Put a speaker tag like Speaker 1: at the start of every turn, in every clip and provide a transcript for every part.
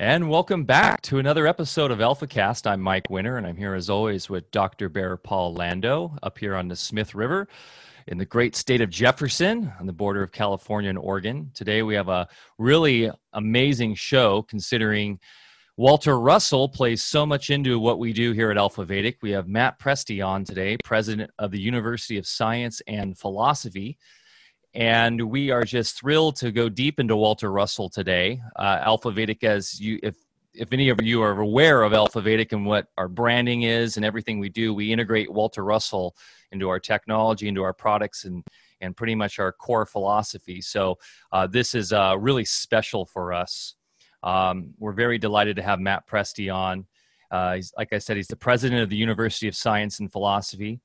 Speaker 1: And welcome back to another episode of AlphaCast. I'm Mike Winter, and I'm here as always with Dr. Bear Paul Lando up here on the Smith River in the great state of Jefferson on the border of California and Oregon. Today we have a really amazing show considering Walter Russell plays so much into what we do here at Alpha Vedic. We have Matt Presti on today, president of the University of Science and Philosophy. And we are just thrilled to go deep into Walter Russell today. Uh, Alpha Vedic, as you, if if any of you are aware of Alpha Vedic and what our branding is and everything we do, we integrate Walter Russell into our technology, into our products, and and pretty much our core philosophy. So uh, this is uh, really special for us. Um, we're very delighted to have Matt Presti on. Uh, he's, like I said, he's the president of the University of Science and Philosophy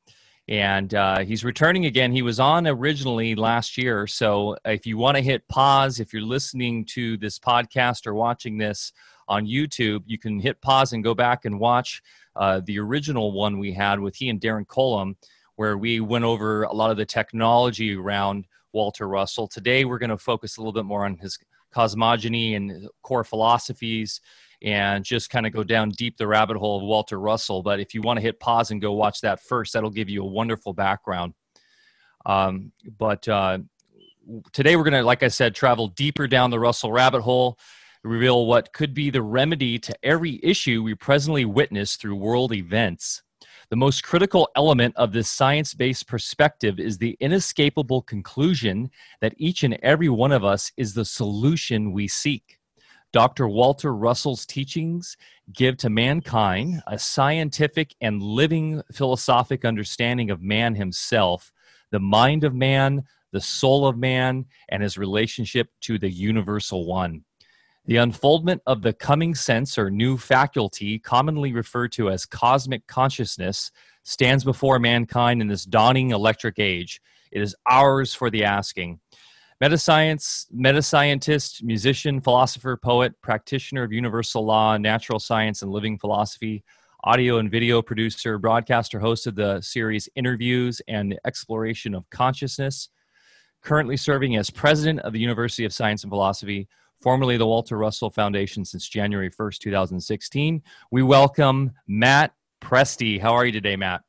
Speaker 1: and uh, he's returning again. He was on originally last year. So if you want to hit pause, if you're listening to this podcast or watching this on YouTube, you can hit pause and go back and watch uh, the original one we had with he and Darren Colum, where we went over a lot of the technology around Walter Russell. Today, we're going to focus a little bit more on his cosmogony and core philosophies and just kind of go down deep the rabbit hole of Walter Russell. But if you want to hit pause and go watch that first, that'll give you a wonderful background. Um, but uh, today we're going to, like I said, travel deeper down the Russell rabbit hole, reveal what could be the remedy to every issue we presently witness through world events. The most critical element of this science based perspective is the inescapable conclusion that each and every one of us is the solution we seek. Dr. Walter Russell's teachings give to mankind a scientific and living philosophic understanding of man himself, the mind of man, the soul of man, and his relationship to the universal one. The unfoldment of the coming sense or new faculty, commonly referred to as cosmic consciousness, stands before mankind in this dawning electric age. It is ours for the asking. Metascience, metascientist, musician, philosopher, poet, practitioner of universal law, natural science, and living philosophy, audio and video producer, broadcaster, host of the series Interviews and Exploration of Consciousness. Currently serving as president of the University of Science and Philosophy, formerly the Walter Russell Foundation since January 1st, 2016. We welcome Matt Presti. How are you today, Matt?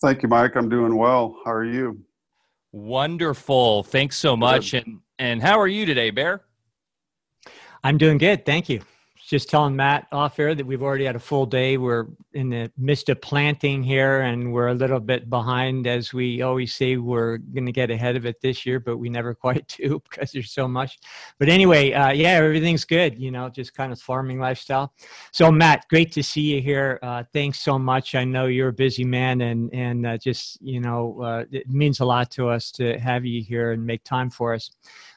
Speaker 2: Thank you, Mike. I'm doing well. How are you?
Speaker 1: Wonderful. Thanks so much. And and how are you today, Bear?
Speaker 3: I'm doing good. Thank you just telling Matt off air that we've already had a full day. We're in the midst of planting here, and we're a little bit behind, as we always say. We're going to get ahead of it this year, but we never quite do because there's so much. But anyway, uh, yeah, everything's good. You know, just kind of farming lifestyle. So, Matt, great to see you here. Uh, thanks so much. I know you're a busy man, and and uh, just you know, uh, it means a lot to us to have you here and make time for us.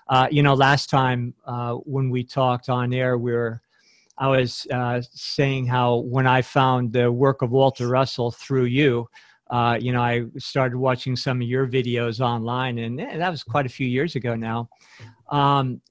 Speaker 3: Uh, you know, last time uh, when we talked on air, we were I was uh, saying how when I found the work of Walter Russell through you, uh, you know, I started watching some of your videos online, and eh, that was quite a few years ago now. Um,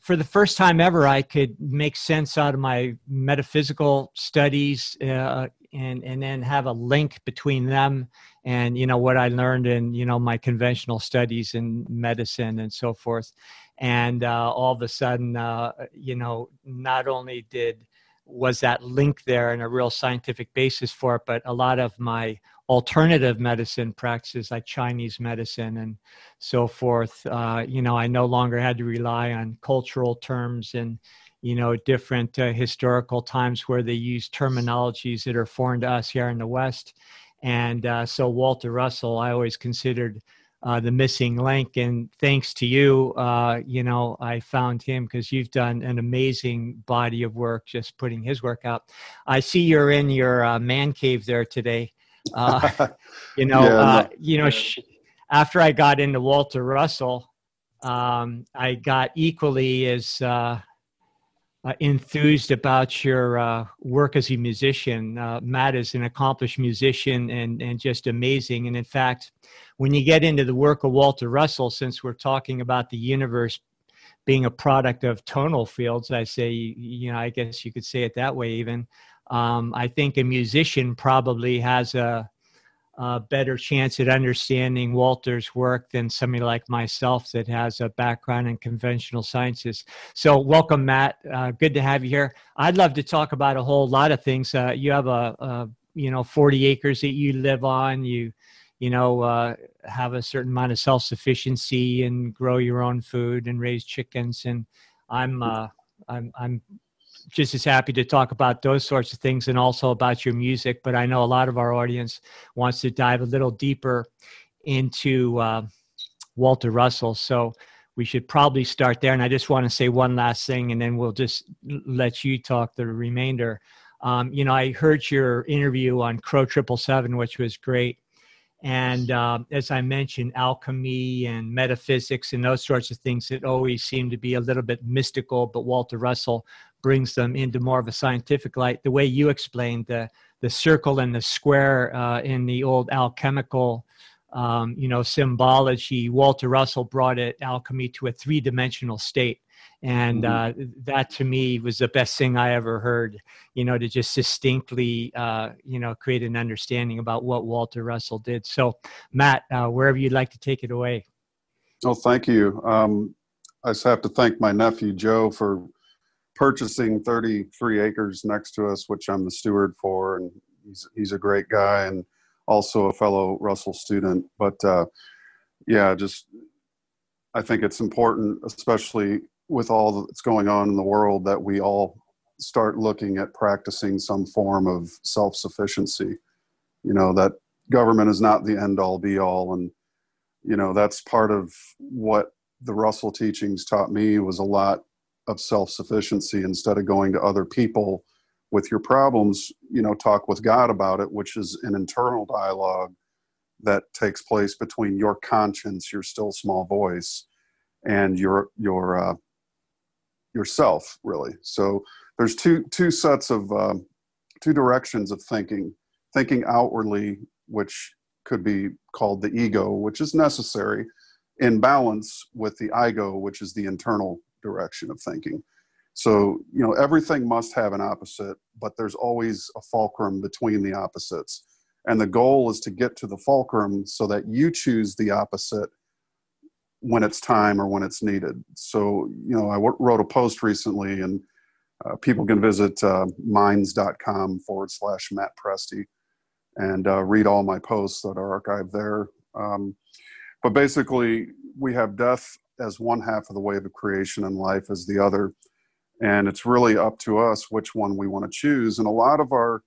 Speaker 3: for the first time ever, I could make sense out of my metaphysical studies uh, and and then have a link between them and you know what I learned in you know my conventional studies in medicine and so forth and uh, all of a sudden uh, you know not only did was that link there and a real scientific basis for it but a lot of my alternative medicine practices like chinese medicine and so forth uh, you know i no longer had to rely on cultural terms and you know different uh, historical times where they use terminologies that are foreign to us here in the west. And uh, so walter russell i always considered uh, the missing link. And thanks to you, uh, you know, I found him because you've done an amazing body of work just putting his work out. I see you're in your uh, man cave there today. Uh, you know, yeah, uh, you know, sh- after I got into Walter Russell, um, I got equally as uh, enthused about your uh, work as a musician. Uh, Matt is an accomplished musician and, and just amazing. And in fact, when you get into the work of Walter Russell, since we're talking about the universe being a product of tonal fields, I say, you know, I guess you could say it that way even. Um, I think a musician probably has a, a better chance at understanding Walter's work than somebody like myself that has a background in conventional sciences. So, welcome, Matt. Uh, good to have you here. I'd love to talk about a whole lot of things. Uh, you have a, a, you know 40 acres that you live on. You you know uh, have a certain amount of self sufficiency and grow your own food and raise chickens. And I'm uh, I'm I'm just as happy to talk about those sorts of things and also about your music. But I know a lot of our audience wants to dive a little deeper into uh, Walter Russell. So we should probably start there. And I just want to say one last thing, and then we'll just let you talk the remainder. Um, you know, I heard your interview on Crow Triple Seven, which was great. And um, as I mentioned, alchemy and metaphysics and those sorts of things that always seem to be a little bit mystical, but Walter Russell brings them into more of a scientific light. The way you explained the the circle and the square uh, in the old alchemical, um, you know, symbology, Walter Russell brought it alchemy to a three dimensional state, and mm-hmm. uh, that to me was the best thing I ever heard. You know, to just distinctly, uh, you know, create an understanding about what Walter Russell did. So, Matt, uh, wherever you'd like to take it away.
Speaker 2: Oh, thank you. Um, I just have to thank my nephew Joe for purchasing 33 acres next to us, which I'm the steward for, and he's he's a great guy and also a fellow Russell student. But uh, yeah, just I think it's important, especially with all that's going on in the world, that we all start looking at practicing some form of self-sufficiency. You know that government is not the end all be all, and you know that's part of what the Russell teachings taught me was a lot of self-sufficiency instead of going to other people with your problems you know talk with god about it which is an internal dialogue that takes place between your conscience your still small voice and your your uh, yourself really so there's two two sets of um, two directions of thinking thinking outwardly which could be called the ego which is necessary in balance with the ego which is the internal direction of thinking. So, you know, everything must have an opposite, but there's always a fulcrum between the opposites. And the goal is to get to the fulcrum so that you choose the opposite when it's time or when it's needed. So, you know, I w- wrote a post recently, and uh, people can visit uh, minds.com forward slash Matt Presti and uh, read all my posts that are archived there. Um, but basically, we have death as one half of the wave of creation and life as the other and it's really up to us which one we want to choose and a lot of our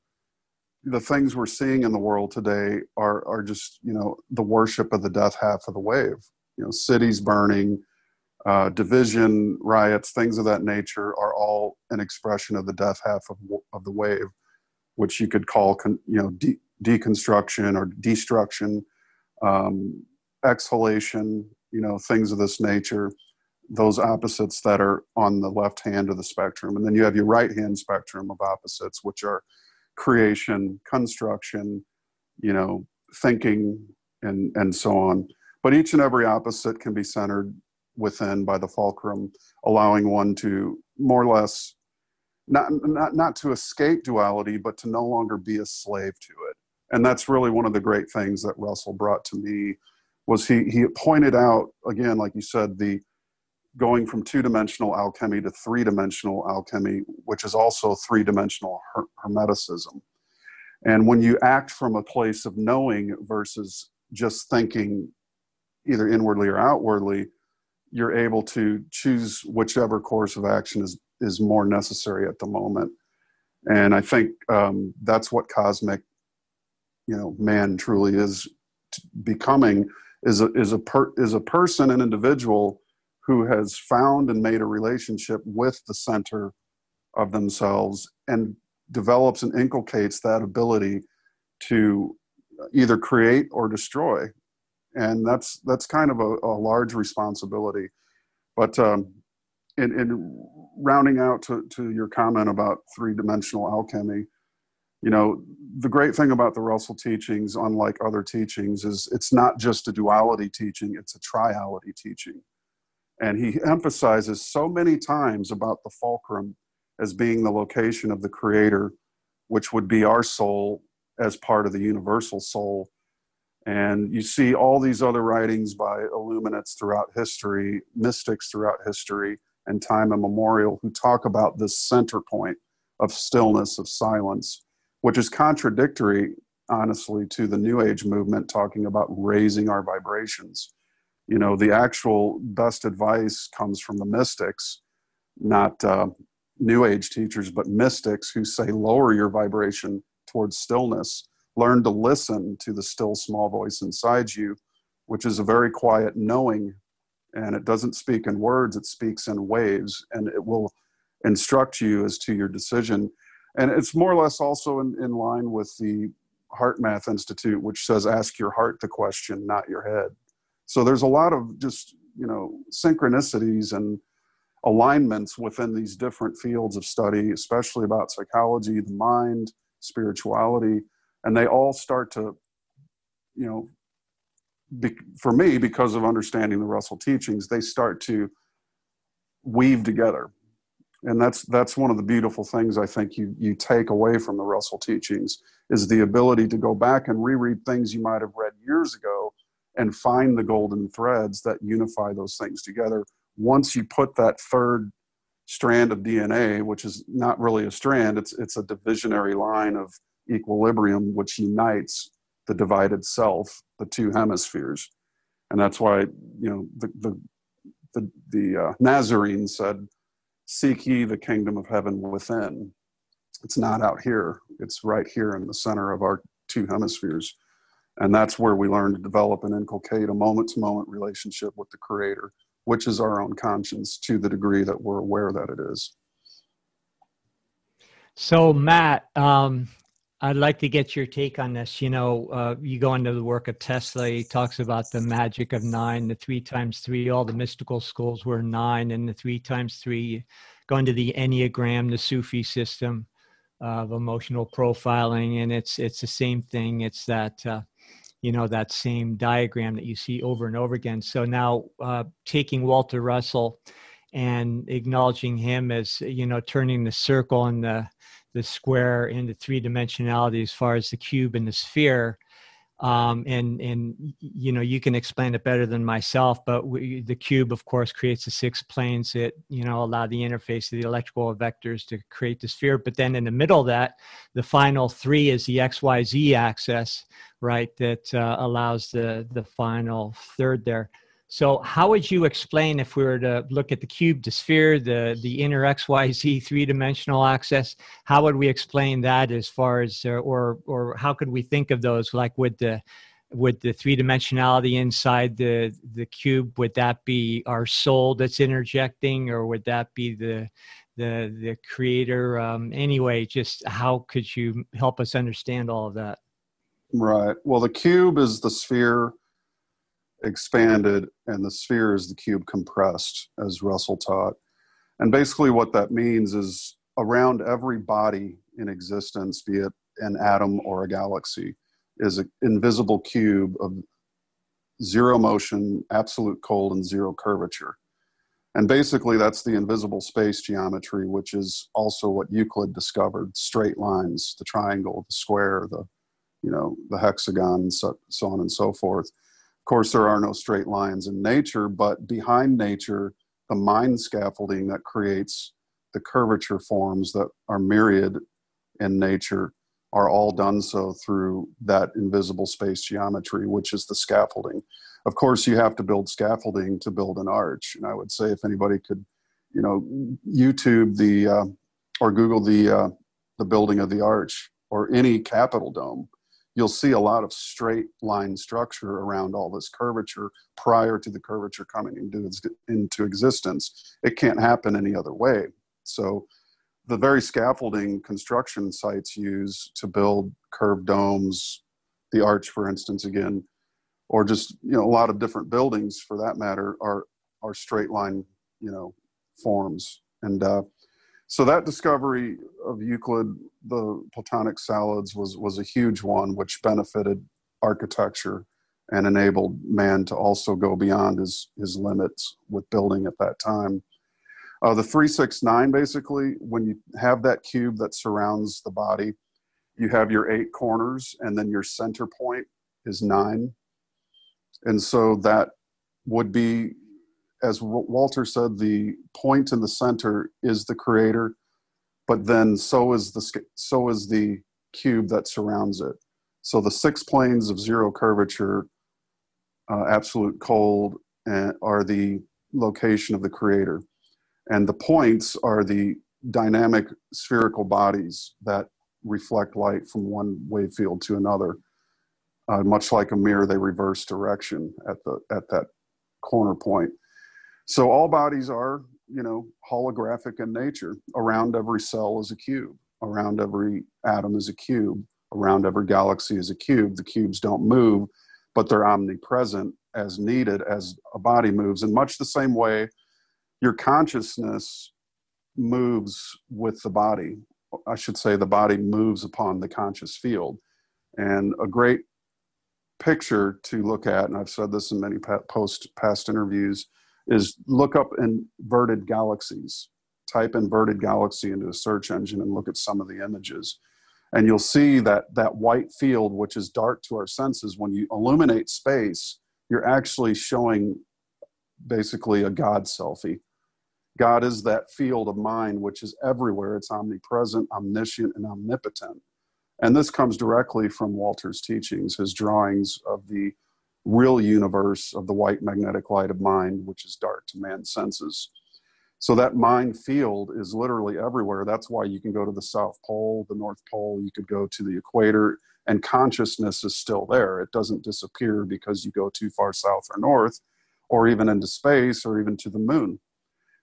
Speaker 2: the things we're seeing in the world today are are just you know the worship of the death half of the wave you know cities burning uh, division riots things of that nature are all an expression of the death half of, of the wave which you could call con, you know de- deconstruction or destruction um, exhalation you know things of this nature those opposites that are on the left hand of the spectrum. And then you have your right hand spectrum of opposites which are creation construction you know thinking and and so on but each and every opposite can be centered within by the fulcrum allowing one to more or less not not not to escape duality but to no longer be a slave to it and that's really one of the great things that russell brought to me was he he pointed out again, like you said, the going from two-dimensional alchemy to three-dimensional alchemy, which is also three-dimensional her- hermeticism. And when you act from a place of knowing versus just thinking either inwardly or outwardly, you're able to choose whichever course of action is is more necessary at the moment. And I think um, that's what cosmic, you know, man truly is becoming is a, is a, per, is a person, an individual who has found and made a relationship with the center of themselves and develops and inculcates that ability to either create or destroy and that's that's kind of a, a large responsibility. But um, in, in rounding out to, to your comment about three-dimensional alchemy you know the great thing about the russell teachings unlike other teachings is it's not just a duality teaching it's a triality teaching. And he emphasizes so many times about the fulcrum as being the location of the creator which would be our soul as part of the universal soul And you see all these other writings by illuminates throughout history, mystics throughout history, and time immemorial who talk about this center point of stillness, of silence, which is contradictory, honestly, to the New Age movement talking about raising our vibrations. You know, the actual best advice comes from the mystics, not uh, New Age teachers, but mystics who say lower your vibration towards stillness. Learn to listen to the still small voice inside you, which is a very quiet knowing, and it doesn't speak in words, it speaks in waves, and it will instruct you as to your decision. And it's more or less also in, in line with the HeartMath Institute, which says ask your heart the question, not your head. So there's a lot of just, you know, synchronicities and alignments within these different fields of study, especially about psychology, the mind, spirituality, and they all start to, you know, be, for me, because of understanding the Russell teachings, they start to weave together and that's that's one of the beautiful things I think you you take away from the Russell teachings is the ability to go back and reread things you might have read years ago and find the golden threads that unify those things together. Once you put that third strand of DNA, which is not really a strand, it's it's a divisionary line of equilibrium which unites the divided self, the two hemispheres, and that's why you know the the the, the uh, Nazarene said seek ye the kingdom of heaven within. It's not out here, it's right here in the center of our two hemispheres. And that's where we learn to develop and inculcate a moment to moment relationship with the Creator, which is our own conscience to the degree that we're aware that it is.
Speaker 3: So, Matt, um, I'd like to get your take on this. You know, uh, you go into the work of Tesla. He talks about the magic of nine, the three times three. All the mystical schools were nine, and the three times three. Going to the Enneagram, the Sufi system of emotional profiling, and it's it's the same thing. It's that uh, you know that same diagram that you see over and over again. So now, uh, taking Walter Russell and acknowledging him as you know turning the circle and the the square into three dimensionality as far as the cube and the sphere. Um, and and you know you can explain it better than myself, but we, the cube, of course, creates the six planes that you know allow the interface of the electrical vectors to create the sphere. But then in the middle of that, the final three is the x y z axis, right? That uh, allows the the final third there. So, how would you explain if we were to look at the cube, the sphere, the the inner XYZ three dimensional axis? How would we explain that as far as, uh, or or how could we think of those? Like, would the would the three dimensionality inside the the cube would that be our soul that's interjecting, or would that be the the the creator? Um, anyway, just how could you help us understand all of that?
Speaker 2: Right. Well, the cube is the sphere expanded and the sphere is the cube compressed, as Russell taught. And basically, what that means is around every body in existence, be it an atom or a galaxy, is an invisible cube of zero motion, absolute cold, and zero curvature. And basically, that's the invisible space geometry, which is also what Euclid discovered: straight lines, the triangle, the square, the you know the hexagon, so, so on and so forth course, there are no straight lines in nature, but behind nature, the mind scaffolding that creates the curvature forms that are myriad in nature are all done so through that invisible space geometry, which is the scaffolding. Of course, you have to build scaffolding to build an arch. And I would say if anybody could, you know, YouTube the uh, or Google the uh, the building of the arch or any Capitol dome, you'll see a lot of straight line structure around all this curvature prior to the curvature coming into, into existence. It can't happen any other way. So the very scaffolding construction sites use to build curved domes, the arch, for instance, again, or just you know a lot of different buildings for that matter are are straight line you know forms and uh, so that discovery of Euclid, the Platonic solids, was was a huge one, which benefited architecture and enabled man to also go beyond his his limits with building at that time. Uh, the 369 basically, when you have that cube that surrounds the body, you have your eight corners, and then your center point is nine. And so that would be, as Walter said, the point in the center is the creator, but then so is the so is the cube that surrounds it. So the six planes of zero curvature, uh, absolute cold, and, are the location of the creator. And the points are the dynamic spherical bodies that reflect light from one wave field to another. Uh, much like a mirror, they reverse direction at the at that corner point. So all bodies are, you know, holographic in nature. Around every cell is a cube. Around every atom is a cube. Around every galaxy is a cube. The cubes don't move, but they're omnipresent as needed as a body moves. In much the same way, your consciousness moves with the body. I should say the body moves upon the conscious field. And a great picture to look at, and I've said this in many post past interviews, is look up inverted galaxies. Type inverted galaxy into a search engine and look at some of the images. And you'll see that that white field, which is dark to our senses, when you illuminate space, you're actually showing basically a God selfie. God is that field of mind which is everywhere. It's omnipresent, omniscient, and omnipotent. And this comes directly from Walter's teachings, his drawings of the real universe of the white magnetic light of mind, which is dark to man's senses. So that mind field is literally everywhere. That's why you can go to the South Pole, the North Pole, you could go to the equator, and consciousness is still there. It doesn't disappear because you go too far south or north, or even into space, or even to the moon.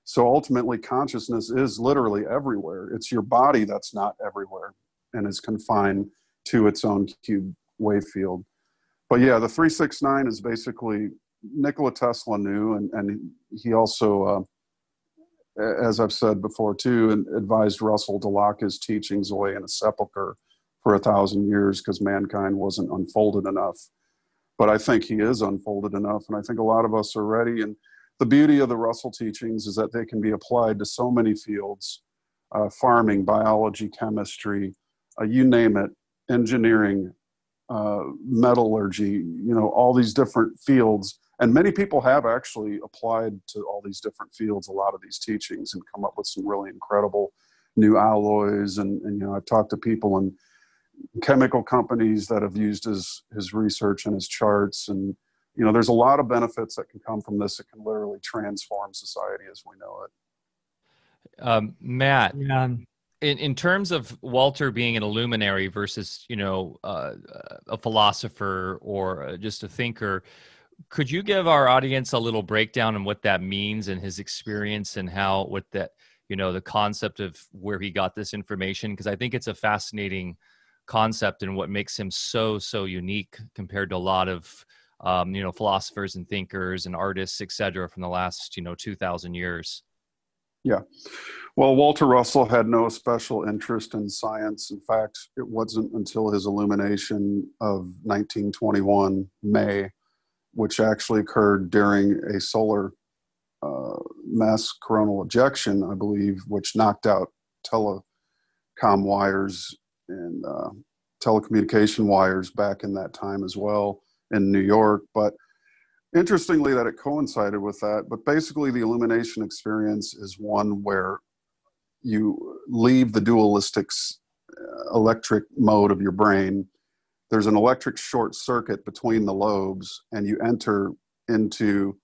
Speaker 2: So ultimately, consciousness is literally everywhere. It's your body that's not everywhere and is confined to its own cube wave field. But yeah, the 369 is basically Nikola Tesla knew, and, and he also, uh, as I've said before too, advised Russell to lock his teachings away in a sepulcher for a thousand years because mankind wasn't unfolded enough. But I think he is unfolded enough, and I think a lot of us are ready. And the beauty of the Russell teachings is that they can be applied to so many fields uh, farming, biology, chemistry, uh, you name it, engineering, uh, metallurgy, you know, all these different fields. And many people have actually applied to all these different fields a lot of these teachings and come up with some really incredible new alloys. And, and you know, I've talked to people in chemical companies that have used his, his research and his charts. And, you know, there's a lot of benefits that can come from this. It can literally transform society as we know it.
Speaker 1: Um, Matt, yeah in, in terms of Walter being an illuminary versus, you know, uh, a philosopher or uh, just a thinker, could you give our audience a little breakdown on what that means and his experience and how what that you know the concept of where he got this information? Because i think it's a fascinating concept and what makes him so so unique compared to a lot of um, you know philosophers and thinkers and artists etc from the last you know 2000 years
Speaker 2: yeah. Well, Walter Russell had no special interest in science. In fact, it wasn't until his illumination of 1921, May, which actually occurred during a solar uh, mass coronal ejection, I believe, which knocked out telecom wires and uh, telecommunication wires back in that time as well in New York. But interestingly that it coincided with that but basically the illumination experience is one where you leave the dualistic uh, electric mode of your brain. There's an electric short circuit between the lobes and you enter into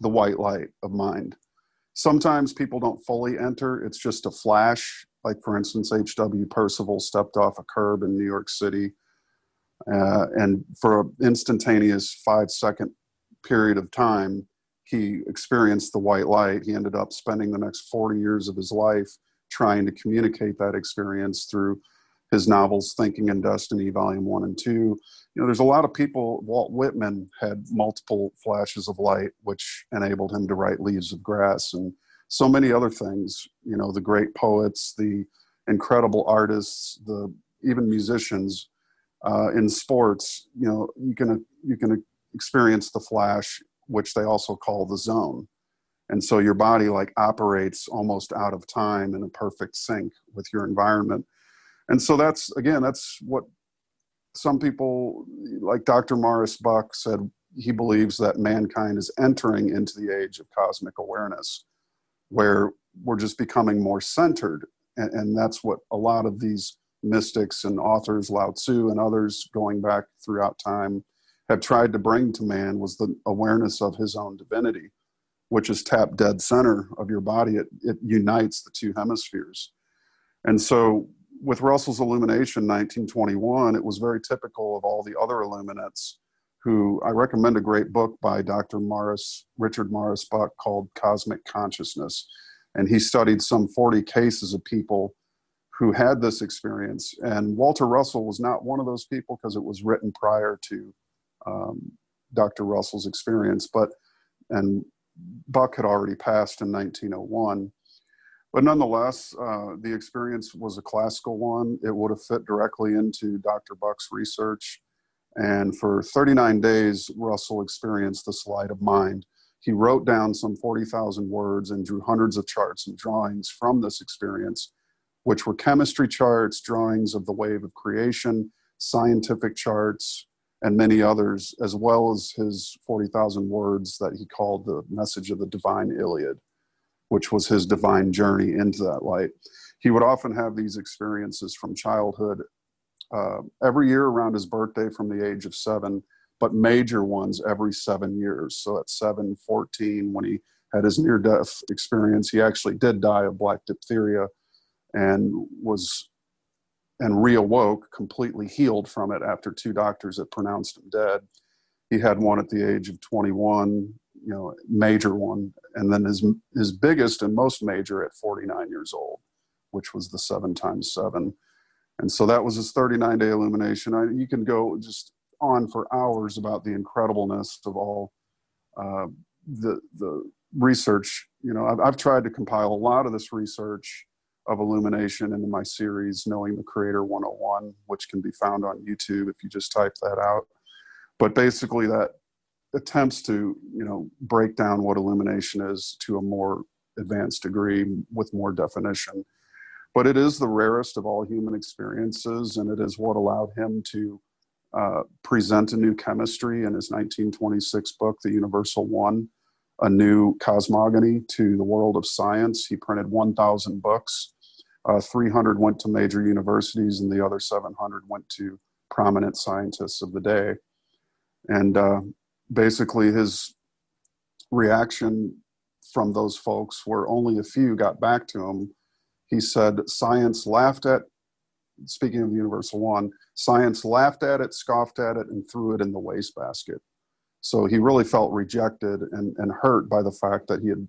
Speaker 2: the white light of mind. Sometimes people don't fully enter. It's just a flash. Like for instance hw percival stepped off a curb in new york city uh, and for an instantaneous five second period of time, he experienced the white light. He ended up spending the next 40 years of his life trying to communicate that experience through his novels Thinking and Destiny, Volume 1 and 2. You know, there's a lot of people, Walt Whitman had multiple flashes of light, which enabled him to write Leaves of Grass and so many other things. You know, the great poets, the incredible artists, the even musicians uh, in sports. You know, you can you can experience the flash, which they also call the zone. And so your body like operates almost out of time in a perfect sync with your environment. And so that's again, that's what some people like Dr. Maurice Bucke said he believes that mankind is entering into the age of cosmic awareness, where we're just becoming more centered. And, and that's what a lot of these mystics and authors, Lao Tzu and others going back throughout time, have tried to bring to man was the awareness of his own divinity, which is tapped dead center of your body. It, it unites the two hemispheres. And so with Russell's illumination 1921, it was very typical of all the other illuminates who I recommend a great book by Dr. Maurice, Richard Maurice Bucke called Cosmic Consciousness. And he studied some 40 cases of people who had this experience. And Walter Russell was not one of those people because it was written prior to um, Dr. Russell's experience. But, and Bucke had already passed in 1901. But nonetheless, uh, the experience was a classical one. It would have fit directly into Dr. Bucke's research. And for 39 days, Russell experienced the light of mind. He wrote down some 40,000 words and drew hundreds of charts and drawings from this experience, which were chemistry charts, drawings of the wave of creation, scientific charts, and many others, as well as his 40,000 words that he called the message of the divine Iliad, which was his divine journey into that light. He would often have these experiences from childhood uh, every year around his birthday from the age of seven, but major ones every seven years. So at 7, 14, when he had his near death experience, he actually did die of black diphtheria and was and reawoke completely healed from it after two doctors had pronounced him dead. He had one at the age of 21, you know, major one, and then his his biggest and most major at 49 years old, which was the seven times seven and so that was his 39 day illumination. I, you can go just on for hours about the incredibleness of all uh, the the research. You know, I've, I've tried to compile a lot of this research of illumination into my series, Knowing the Creator 101, which can be found on YouTube if you just type that out. But basically, that attempts to you know break down what illumination is to a more advanced degree with more definition but it is the rarest of all human experiences, and it is what allowed him to uh, present a new chemistry in his 1926 book, The Universal One, a new cosmogony to the world of science. He printed 1,000 books. Uh, 300 went to major universities, and the other 700 went to prominent scientists of the day. And uh, basically, his reaction from those folks, where only a few got back to him, he said science laughed at, speaking of Universal One, science laughed at it, scoffed at it, and threw it in the wastebasket. So he really felt rejected and, and hurt by the fact that he had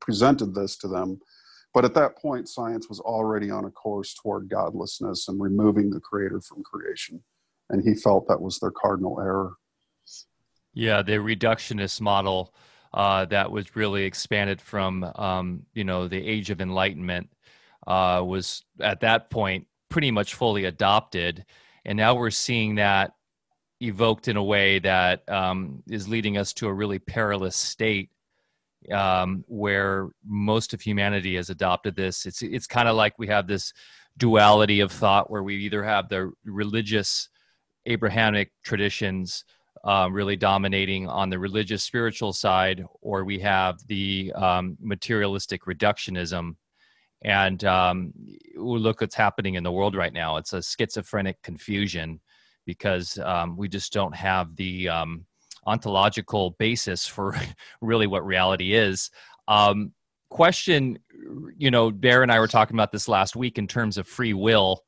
Speaker 2: presented this to them. But at that point, science was already on a course toward godlessness and removing the creator from creation. And he felt that was their cardinal error.
Speaker 1: Yeah, the reductionist model uh, that was really expanded from, um, you know, the age of enlightenment uh, was at that point pretty much fully adopted. And now we're seeing that evoked in a way that um, is leading us to a really perilous state um, where most of humanity has adopted this. It's, it's kind of like we have this duality of thought where we either have the religious Abrahamic traditions uh, really dominating on the religious spiritual side, or we have the um, materialistic reductionism and um, look what's happening in the world right now. It's a schizophrenic confusion because um, we just don't have the um, ontological basis for really what reality is. Um, question, you know, Bear and I were talking about this last week in terms of free will,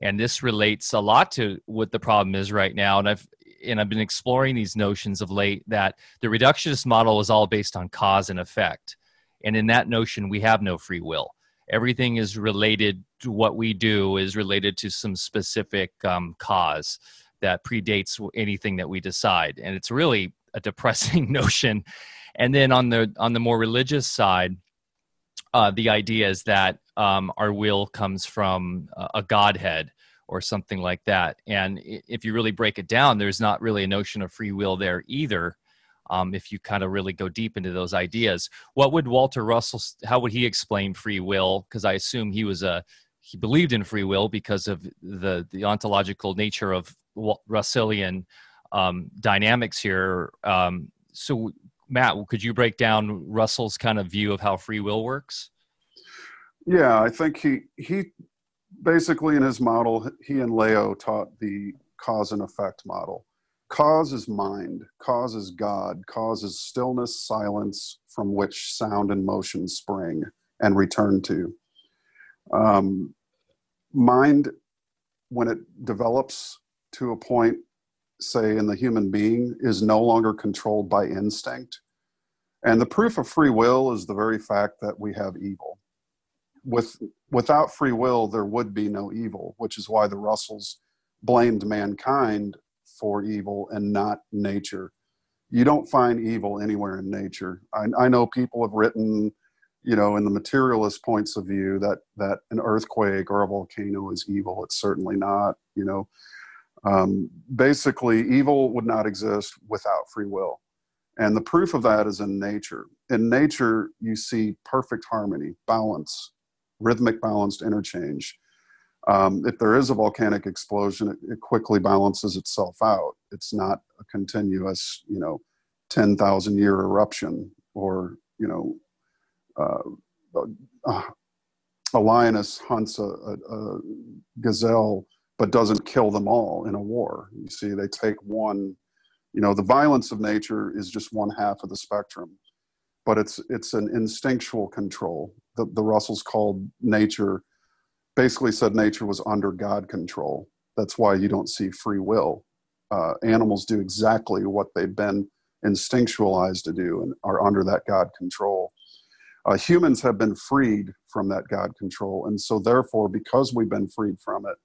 Speaker 1: and this relates a lot to what the problem is right now. And I've and I've been exploring these notions of late that the reductionist model is all based on cause and effect, and in that notion, we have no free will everything is related to what we do is related to some specific um, cause that predates anything that we decide and it's really a depressing notion. And then on the on the more religious side uh, the idea is that um, our will comes from a godhead or something like that. And if you really break it down there's not really a notion of free will there either um, if you kind of really go deep into those ideas. What would Walter Russell, how would he explain free will? Because I assume he was a, he believed in free will because of the, the ontological nature of Russellian um, dynamics here. Um, so, Matt, could you break down Russell's kind of view of how free will works?
Speaker 2: Yeah, I think he he basically in his model he and Lao taught the cause and effect model. Cause is mind, cause is God, cause is stillness, silence from which sound and motion spring and return to. Um, mind, when it develops to a point, say in the human being, is no longer controlled by instinct. And the proof of free will is the very fact that we have evil. With, without free will, there would be no evil, which is why the Russells blamed mankind for evil and not nature. You don't find evil anywhere in nature. I, I know people have written, you know, in the materialist points of view that that an earthquake or a volcano is evil. It's certainly not. You know, um, basically, evil would not exist without free will. And the proof of that is in nature. In nature, you see perfect harmony, balance, rhythmic balanced interchange um, if there is a volcanic explosion, it, it, quickly balances itself out. It's not a continuous, you know, 10,000 year eruption or, you know, uh, uh, a lioness hunts a, a, a, gazelle but doesn't kill them all in a war. You see, they take one, you know, the violence of nature is just one half of the spectrum, but it's, it's an instinctual control. The, the Russells called nature basically said nature was under God control. That's why you don't see free will. Uh, animals do exactly what they've been instinctualized to do and are under that God control. Uh, humans have been freed from that God control. And so, therefore, because we've been freed from it,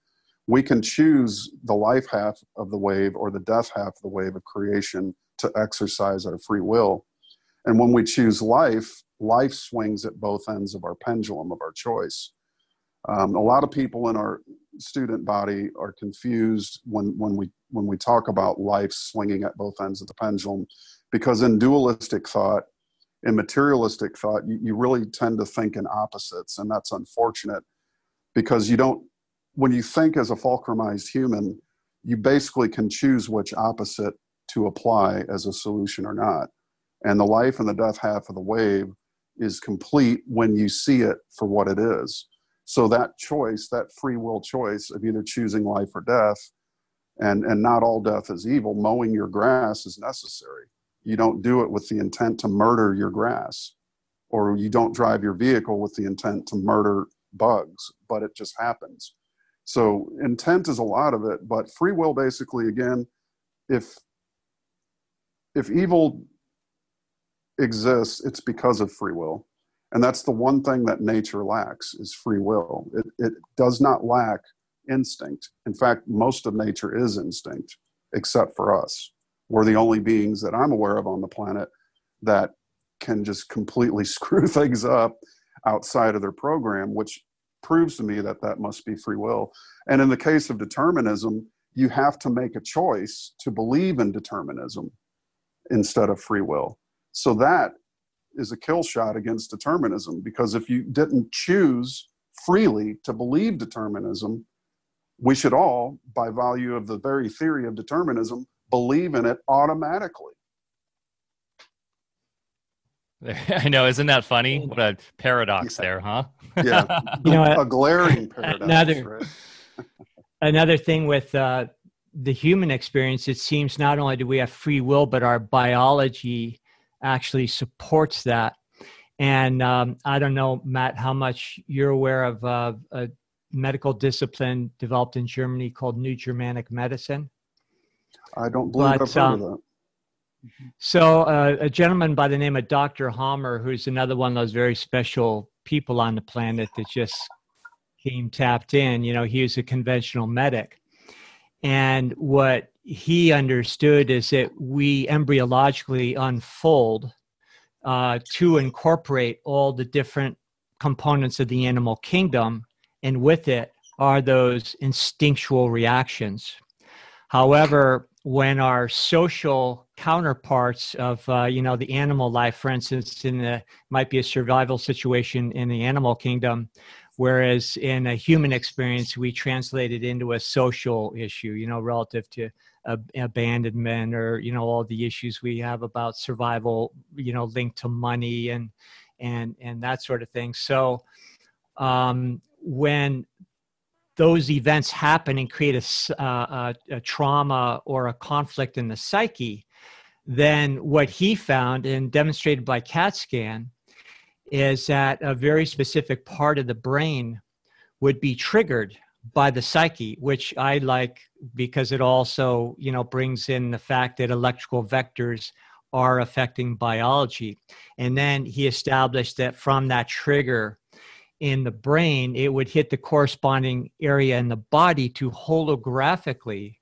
Speaker 2: we can choose the life half of the wave or the death half of the wave of creation to exercise our free will. And when we choose life, life swings at both ends of our pendulum of our choice. Um, a lot of people in our student body are confused when, when, we, when we talk about life swinging at both ends of the pendulum, because in dualistic thought, in materialistic thought, you, you really tend to think in opposites, and that's unfortunate because you don't, when you think as a fulcrumized human, you basically can choose which opposite to apply as a solution or not. And the life and the death half of the wave is complete when you see it for what it is. So that choice, that free will choice of either choosing life or death, and, and not all death is evil, mowing your grass is necessary. You don't do it with the intent to murder your grass, or you don't drive your vehicle with the intent to murder bugs, but it just happens. So intent is a lot of it, but free will basically, again, if if evil exists, it's because of free will. And that's the one thing that nature lacks is free will. It, it does not lack instinct. In fact, most of nature is instinct, except for us. We're the only beings that I'm aware of on the planet that can just completely screw things up outside of their program, which proves to me that that must be free will. And in the case of determinism, you have to make a choice to believe in determinism instead of free will. So that is a kill shot against determinism because if you didn't choose freely to believe determinism, we should all, by value of the very theory of determinism, believe in it automatically.
Speaker 1: I know, isn't that funny? What a paradox
Speaker 2: yeah.
Speaker 1: there, huh?
Speaker 2: yeah, you know, a glaring paradox.
Speaker 3: Another, right? another thing with uh, the human experience, it seems not only do we have free will, but our biology actually supports that. And um, I don't know, Matt, how much you're aware of uh, a medical discipline developed in Germany called New Germanic Medicine.
Speaker 2: I don't believe but, I've heard um, of that.
Speaker 3: So, uh, a gentleman by the name of Dr. Hamer, who's another one of those very special people on the planet that just came tapped in, you know, he was a conventional medic. And what he understood is that we embryologically unfold uh, to incorporate all the different components of the animal kingdom, and with it are those instinctual reactions. However, when our social counterparts of uh, you know the animal life, for instance, in the might be a survival situation in the animal kingdom, Whereas in a human experience, we translate it into a social issue, you know, relative to abandonment or you know all the issues we have about survival, you know, linked to money and and and that sort of thing. So um, when those events happen and create a, uh, a, a, trauma or a conflict in the psyche, then what he found and demonstrated by CAT scan is that a very specific part of the brain would be triggered by the psyche which i like because it also you know brings in the fact that electrical vectors are affecting biology. And then he established that from that trigger in the brain, it would hit the corresponding area in the body to holographically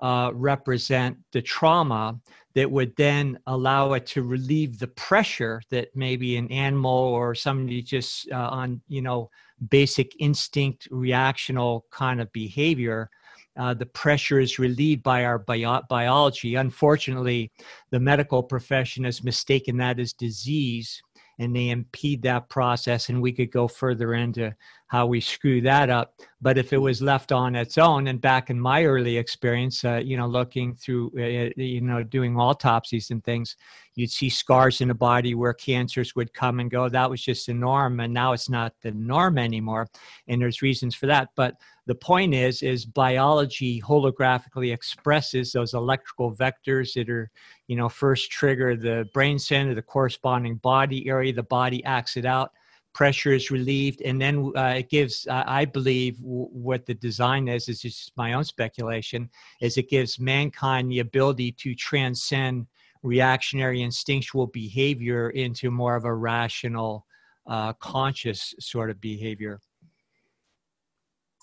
Speaker 3: uh, represent the trauma that would then allow it to relieve the pressure that maybe an animal or somebody just uh, on you know basic instinct reactional kind of behavior uh, the pressure is relieved by our bio- biology. Unfortunately the medical profession has mistaken that as disease and they impede that process and we could go further into how we screw that up. But if it was left on its own and back in my early experience uh, you know looking through uh, you know doing autopsies and things you'd see scars in the body where cancers would come and go. That was just the norm and now it's not the norm anymore and there's reasons for that. But the point is is biology holographically expresses those electrical vectors that are you know first trigger the brain center the corresponding body area. The body acts it out pressure is relieved and then uh, it gives uh, i believe w- what the design is is just my own speculation is it gives mankind the ability to transcend reactionary instinctual behavior into more of a rational uh, conscious sort of behavior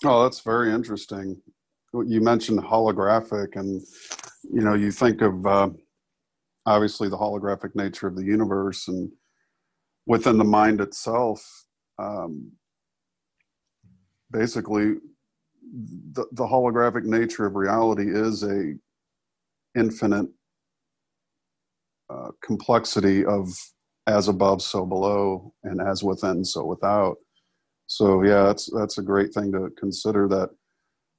Speaker 2: Oh, that's very interesting. You mentioned holographic, and you know, you think of uh, obviously the holographic nature of the universe, and within the mind itself, um, basically, the, the holographic nature of reality is a infinite uh, complexity of as above, so below, and as within, so without so yeah, that's that's a great thing to consider. That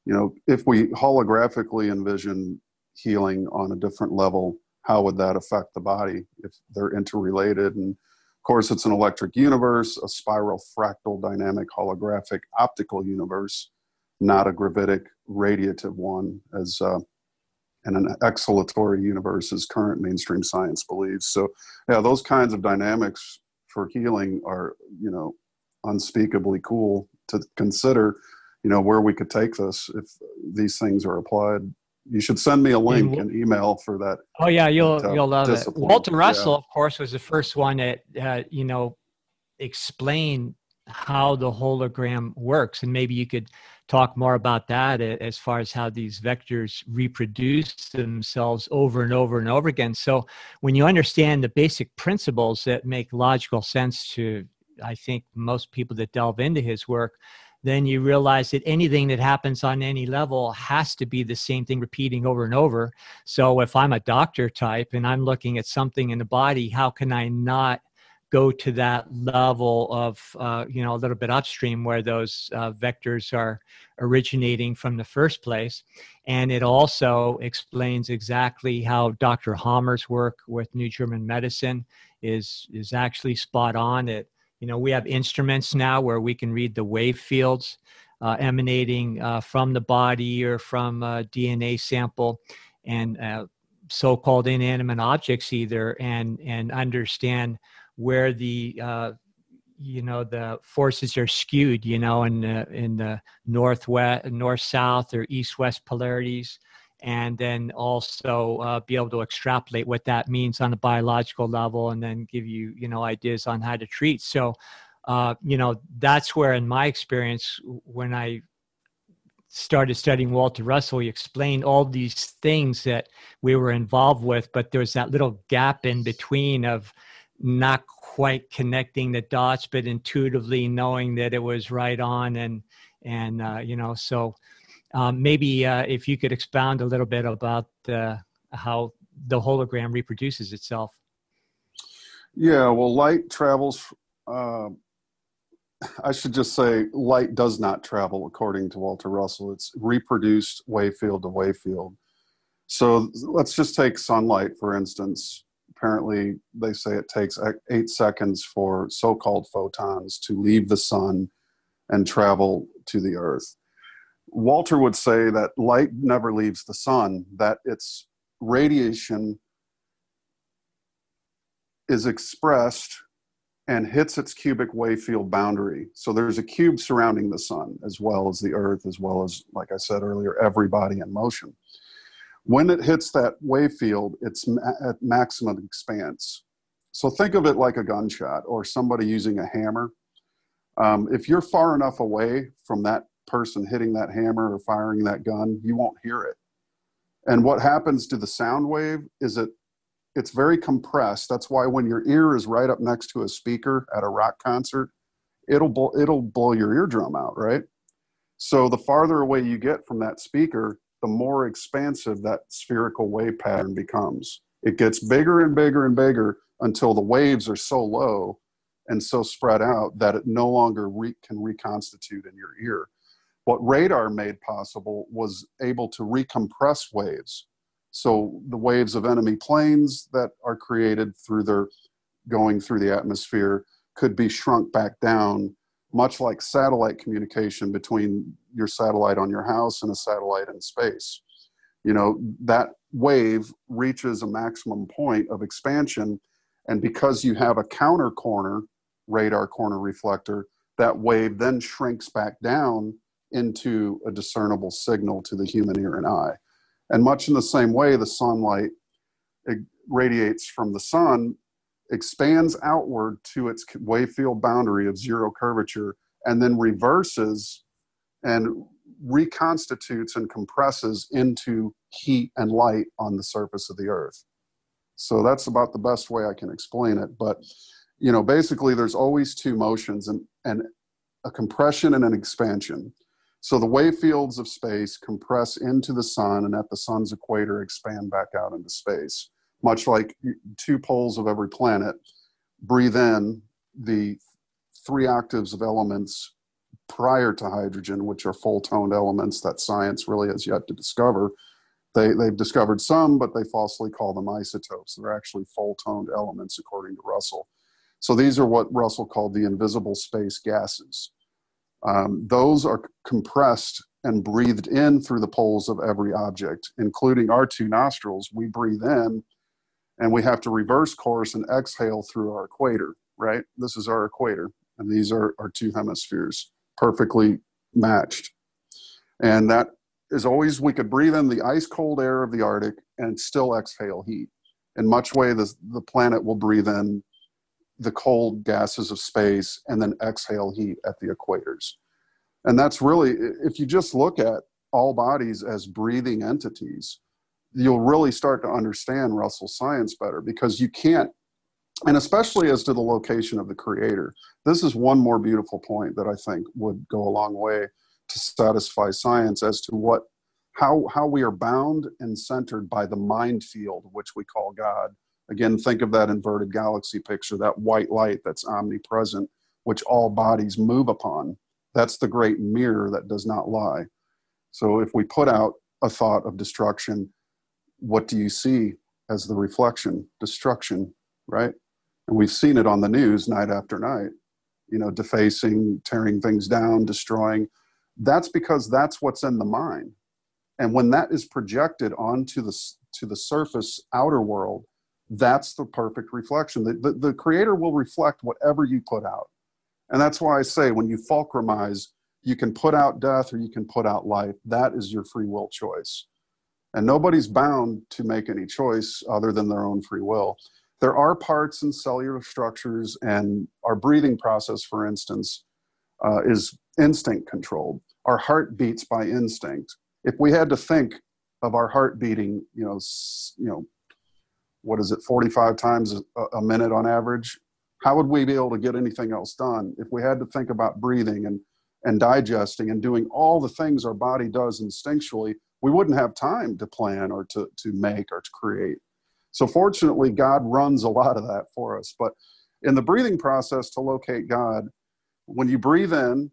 Speaker 2: you know, if we holographically envision healing on a different level, how would that affect the body if they're interrelated? And course, it's an electric universe, a spiral fractal dynamic holographic optical universe, not a gravitic radiative one, as uh, and an exhalatory universe as current mainstream science believes. So, yeah, those kinds of dynamics for healing are, you know, unspeakably cool to consider you know where we could take this if these things are applied you should send me a link and email for that
Speaker 3: oh yeah you'll that, uh, you'll love discipline. it walter russell yeah. of course was the first one that uh, you know explained how the hologram works and maybe you could talk more about that as far as how these vectors reproduce themselves over and over and over again so when you understand the basic principles that make logical sense to I think most people that delve into his work, then you realize that anything that happens on any level has to be the same thing repeating over and over. So if I'm a doctor type and I'm looking at something in the body, how can I not go to that level of uh, you know a little bit upstream where those uh, vectors are originating from the first place and it also explains exactly how dr hamer's work with new german medicine is is actually spot on it you know, we have instruments now where we can read the wave fields uh, emanating uh, from the body or from a DNA sample and uh, so-called inanimate objects either and and understand where the uh, you know the forces are skewed you know in the, in the northwest north south or east west polarities and then also uh, be able to extrapolate what that means on a biological level and then give you you know ideas on how to treat. So uh, you know that's where in my experience when i started studying walter russell he explained all these things that we were involved with but there was that little gap in between of not quite connecting the dots but intuitively knowing that it was right on and and uh, you know so um, maybe uh, if you could expound a little bit about uh, how the hologram reproduces itself.
Speaker 2: Yeah, well, light travels uh, I should just say light does not travel according to Walter Russell. It's reproduced wave field to wave field. So let's just take sunlight, for instance. Apparently, they say it takes eight seconds for so called photons to leave the sun and travel to the earth. Walter would say that light never leaves the sun, that its radiation is expressed and hits its cubic wave field boundary. So there's a cube surrounding the sun, as well as the earth, as well as, like I said earlier, every body in motion. When it hits that wave field, it's ma- at maximum expanse. So think of it like a gunshot or somebody using a hammer. Um, if you're far enough away from that person hitting that hammer or firing that gun, you won't hear it. And what happens to the sound wave is it it's very compressed. That's why when your ear is right up next to a speaker at a rock concert, it'll it'll blow your eardrum out, right? So the farther away you get from that speaker, the more expansive that spherical wave pattern becomes. It gets bigger and bigger and bigger until the waves are so low and so spread out that it no longer re- can reconstitute in your ear. What radar made possible was able to recompress waves so the waves of enemy planes that are created through their going through the atmosphere could be shrunk back down, much like satellite communication between your satellite on your house and a satellite in space. You know, that wave reaches a maximum point of expansion, and because you have a counter corner, radar corner reflector, that wave then shrinks back down into a discernible signal to the human ear and eye. And much in the same way, the sunlight radiates from the sun, expands outward to its wave field boundary of zero curvature, and then reverses and reconstitutes and compresses into heat and light on the surface of the earth. So that's about the best way I can explain it. But you know, basically there's always two motions and, and a compression and an expansion. So the wave fields of space compress into the sun and at the sun's equator expand back out into space. Much like two poles of every planet breathe in the three octaves of elements prior to hydrogen, which are full toned elements that science really has yet to discover. They, they've discovered some, but they falsely call them isotopes. They're actually full toned elements, according to Russell. So these are what Russell called the invisible space gases. Um, those are compressed and breathed in through the poles of every object, including our two nostrils. We breathe in and we have to reverse course and exhale through our equator, right? This is our equator, and these are our two hemispheres perfectly matched. And that is always, we could breathe in the ice cold air of the Arctic and still exhale heat. In much way, the, the planet will breathe in the cold gases of space and then exhale heat at the equators. And that's really, if you just look at all bodies as breathing entities, you'll really start to understand Russell science better because you can't, and especially as to the location of the creator. This is one more beautiful point that I think would go a long way to satisfy science as to what how how we are bound and centered by the mind field which we call God Again, think of that inverted galaxy picture, that white light that's omnipresent, which all bodies move upon. That's the great mirror that does not lie. So if we put out a thought of destruction, what do you see as the reflection? Destruction, right? And we've seen it on the news night after night, you know, defacing, tearing things down, destroying. That's because that's what's in the mind. And when that is projected onto the, to the surface outer world, that's the perfect reflection. The, the, the, creator will reflect whatever you put out. And that's why I say when you fulcrumize, you can put out death or you can put out life. That is your free will choice. And nobody's bound to make any choice other than their own free will. There are parts in cellular structures, and our breathing process, for instance, uh, is instinct controlled. Our heart beats by instinct. If we had to think of our heart beating, you know, you know, what is it 45 times a, minute on average? How would we be able to get anything else done if we had to think about breathing and and digesting and doing all the things our body does instinctually? We wouldn't have time to plan or to, to make or to create. So fortunately god runs a lot of that for us. But in the breathing process to locate god When you breathe in,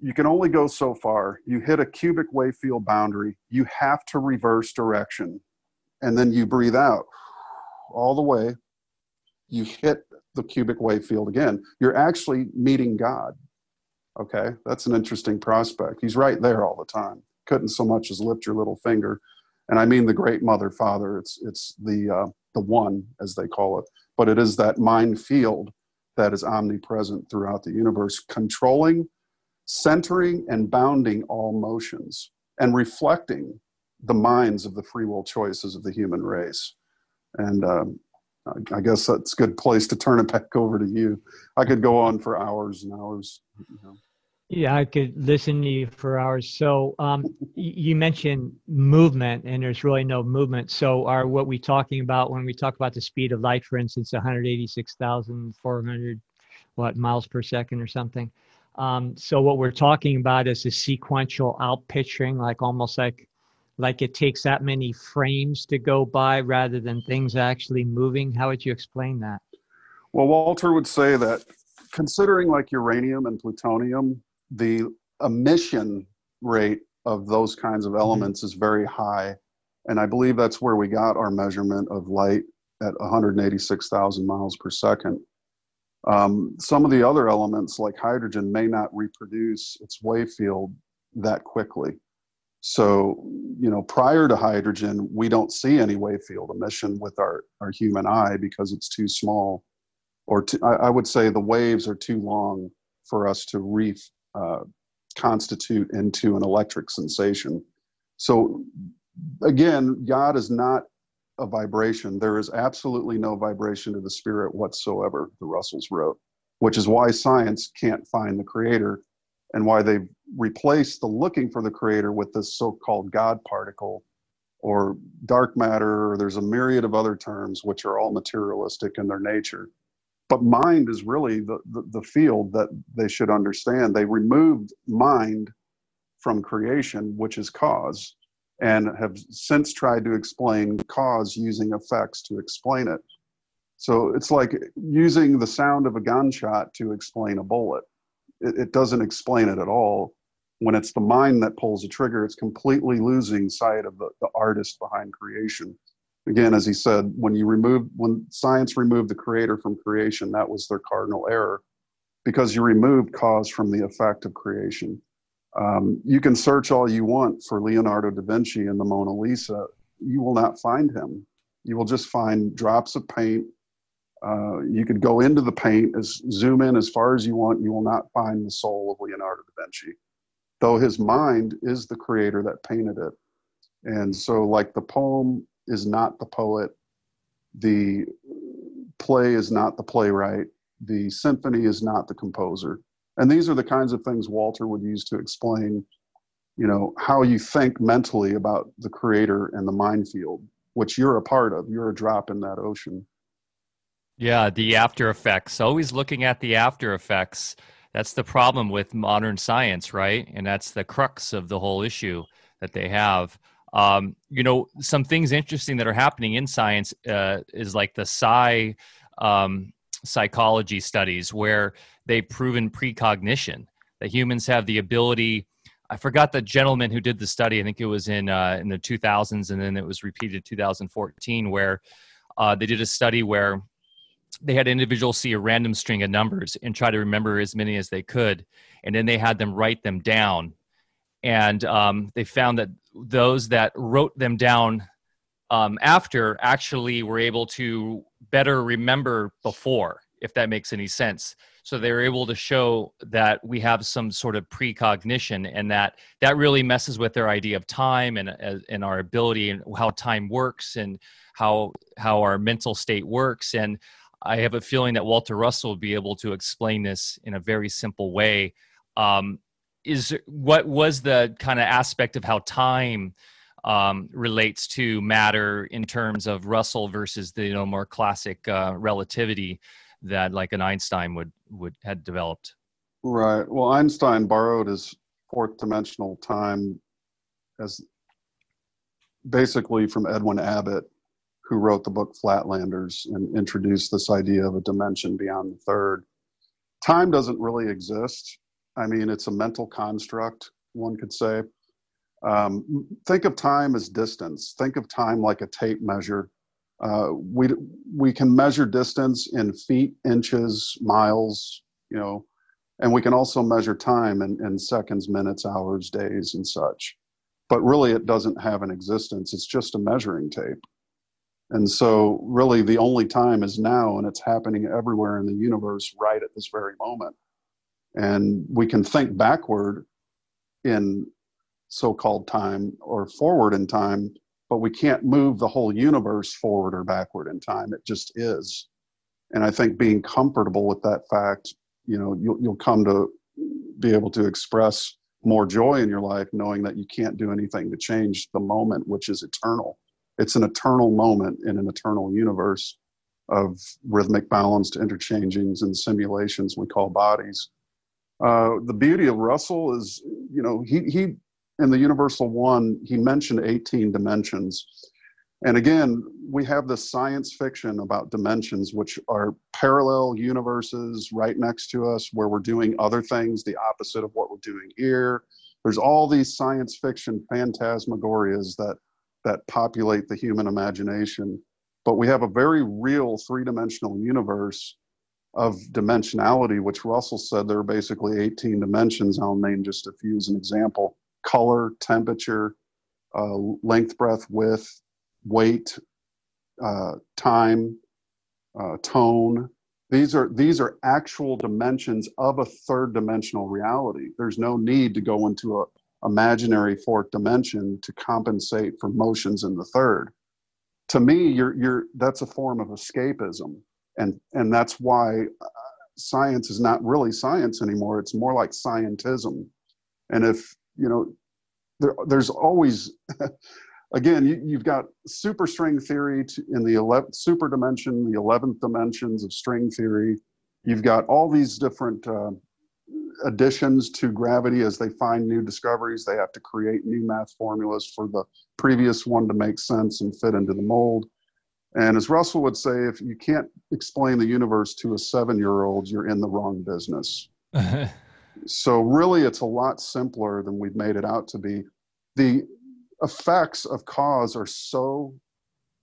Speaker 2: you can only go so far. You hit a cubic wave field boundary, you have to reverse direction. And then you breathe out all the way. You hit the cubic wave field again. You're actually meeting God. Okay, that's an interesting prospect. He's right there all the time. Couldn't so much as lift your little finger. And I mean the great mother father. It's it's the uh, the one as they call it, but it is that mind field that is omnipresent throughout the universe, controlling centering and bounding all motions and reflecting the minds of the free will choices of the human race. And um, I guess that's a good place to turn it back over to you. I could go on for hours and hours. You know.
Speaker 3: Yeah, I could listen to you for hours. So um, you mentioned movement, and there's really no movement. So are what we talking about when we talk about the speed of light, for instance, 186,400 what miles per second or something? Um, so what we're talking about is a sequential outpicturing, like almost like like it takes that many frames to go by rather than things actually moving. How would you explain that?
Speaker 2: Well, Walter would say that considering like uranium and plutonium, the emission rate of those kinds of mm-hmm. elements mm-hmm. is very high. And I believe that's where we got our measurement of light at 186,000 miles per second. Um, some of the other elements, like hydrogen, may not reproduce its wave field that quickly. So, you know, prior to hydrogen, we don't see any wave field emission with our, our human eye because it's too small. Or to, I, I, would say the waves are too long for us to re uh, constitute into an electric sensation. So, again, God is not a vibration. There is absolutely no vibration of the spirit whatsoever, the Russells wrote, which is why science can't find the creator and why they've replaced the looking for the creator with this so called God particle or dark matter, or there's a myriad of other terms which are all materialistic in their nature. But mind is really the, the, the field that they should understand. They removed mind from creation, which is cause and have since tried to explain cause using effects to explain it. So it's like using the sound of a gunshot to explain a bullet. It, it, doesn't explain it at all. When it's the mind that pulls the trigger, it's completely losing sight of the, the artist behind creation. Again, as he said, when you remove when science removed the creator from creation, that was their cardinal error, because you removed cause from the effect of creation. Um, you can search all you want for Leonardo da Vinci and the Mona Lisa. You will not find him. You will just find drops of paint. Uh, you could go into the paint, as zoom in as far as you want. You will not find the soul of Leonardo da Vinci, though his mind is the creator that painted it. And so, like the poem is not the poet, the play is not the playwright, the symphony is not the composer. And these are the kinds of things walter would use to explain you know how you think mentally about the creator and the mind field which you're a part of. You're a drop in that ocean.
Speaker 1: Yeah the after effects. Always looking at the after effects that's the problem with modern science right? And that's the crux of the whole issue that they have. Um, you know some things interesting that are happening in science uh, is like the psi um, psychology studies where they've proven precognition that humans have the ability i forgot the gentleman who did the study i think it was in uh, in the 2000s and then it was repeated 2014 where uh, they did a study where they had individuals see a random string of numbers and try to remember as many as they could and then they had them write them down. And um, they found that those that wrote them down um, after actually were able to better remember before if that makes any sense. So they were able to show that we have some sort of precognition and that that really messes with their idea of time and and our ability and how time works and how how our mental state works. And i have a feeling that walter russell will be able to explain this in a very simple way um, is what was the kind of aspect of how time um, relates to matter in terms of russell versus the you know more classic uh, relativity that like an Einstein would would had developed.
Speaker 2: Right. Well, Einstein borrowed his fourth dimensional time as basically from Edwin Abbott, who wrote the book Flatlanders and introduced this idea of a dimension beyond the third. time doesn't really exist. I mean, it's a mental construct, one could say. Um, think of time as distance. Think of time like a tape measure. Uh, we we can measure distance in feet, inches, miles, you know, and we can also measure time in, in seconds, minutes, hours, days, and such. But really, it doesn't have an existence. It's just a measuring tape. And so, really, the only time is now, and it's happening everywhere in the universe right at this very moment. And we can think backward in so called time or forward in time, but we can't move the whole universe forward or backward in time. It just is. And I think being comfortable with that fact, you know, you'll, you'll come to be able to express more joy in your life knowing that you can't do anything to change the moment, which is eternal it's an eternal moment in an eternal universe of rhythmic balanced interchangings and simulations we call bodies. Uh, the beauty of Russell is, you know, he, he in the Universal One, he mentioned 18 dimensions. And again, we have this science fiction about dimensions, which are parallel universes right next to us where we're doing other things, the opposite of what we're doing here. There's all these science fiction phantasmagorias that that populate the human imagination. But we have a very real three dimensional universe of dimensionality, which Russell said there are basically 18 dimensions. I'll name just a few as an example color, temperature, uh, length, breadth, width, weight, uh, time, uh, tone. These are these are actual dimensions of a third dimensional reality. There's no need to go into a, imaginary fourth dimension to compensate for motions in the third. To me, you're, you're, that's a form of escapism. And, and that's why uh, science is not really science anymore. It's more like scientism. And if, you know, there, there's always, again, you, have got super string theory in the 11th super dimension, the 11th dimensions of string theory. You've got all these different uh, additions to gravity as they find new discoveries. They have to create new math formulas for the previous one to make sense and fit into the mold. And as Russell would say, if you can't explain the universe to a seven year old, you're in the wrong business. so, really, it's a lot simpler than we've made it out to be. The effects of cause are so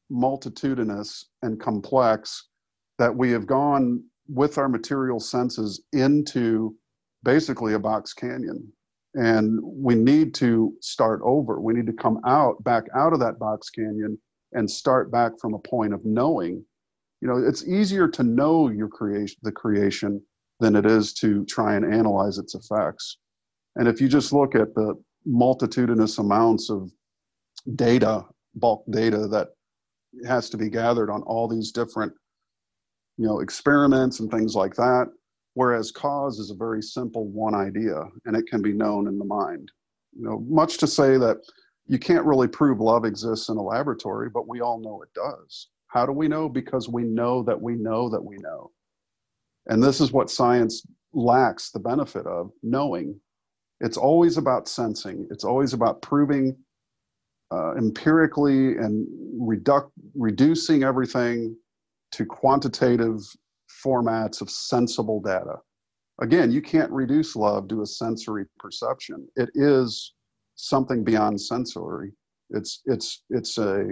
Speaker 2: multitudinous and complex that we have gone with our material senses into basically a box canyon. And we need to start over. We need to come out, back out of that box canyon and start back from a point of knowing. You know, it's easier to know your creation, the creation, than it is to try and analyze its effects. And if you just look at the multitudinous amounts of data, bulk data that has to be gathered on all these different, you know, experiments and things like that, whereas cause is a very simple one idea and it can be known in the mind. You know much to say that you can't really prove love exists in a laboratory but we all know it does. How do we know? Because we know that we know that we know. And this is what science lacks the benefit of knowing. It's always about sensing. It's always about proving uh, empirically and reduc- reducing everything to quantitative formats of sensible data. Again, you can't reduce love to a sensory perception. It is something beyond sensory. It's it's it's a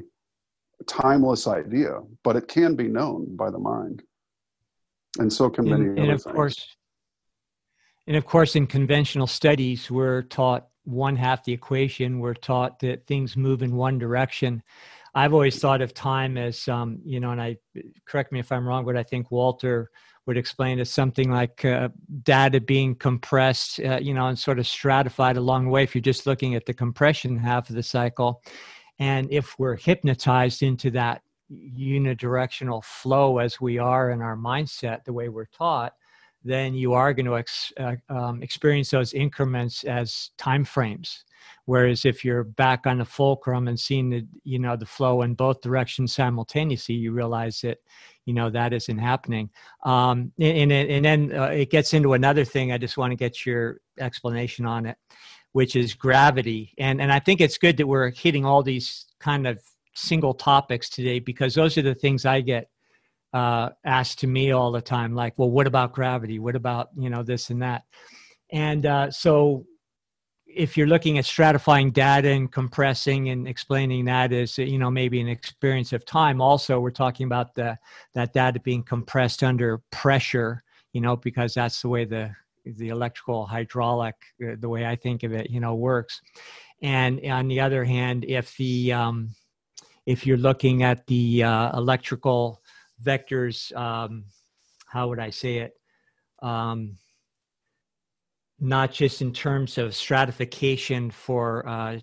Speaker 2: timeless idea, but it can be known by the mind, and so can many
Speaker 3: and,
Speaker 2: and
Speaker 3: of
Speaker 2: things.
Speaker 3: course, and of course, in conventional studies, we're taught one half the equation. We're taught that things move in one direction. I've always thought of time as, um, you know, and I correct me if I'm wrong, but I think Walter would explain as something like uh, data being compressed, uh, you know, and sort of stratified along the way. If you're just looking at the compression half of the cycle, and if we're hypnotized into that unidirectional flow as we are in our mindset, the way we're taught, then you are going to ex- uh, um, experience those increments as time frames Whereas if you're back on the fulcrum and seeing the you know the flow in both directions simultaneously, you realize that you know that isn't happening. Um, and, and, and then uh, it gets into another thing. I just want to get your explanation on it, which is gravity. And and I think it's good that we're hitting all these kind of single topics today because those are the things I get uh, asked to me all the time, like, well, what about gravity? What about, you know, this and that? And uh, so if you're looking at stratifying data and compressing and explaining that as you know maybe an experience of time also we're talking about the that data being compressed under pressure you know because that's the way the the electrical hydraulic uh, the way i think of it you know works. And on the other hand if the um, if you're looking at the uh, electrical vectors um, how would i say it? Um, not just in terms of stratification for uh,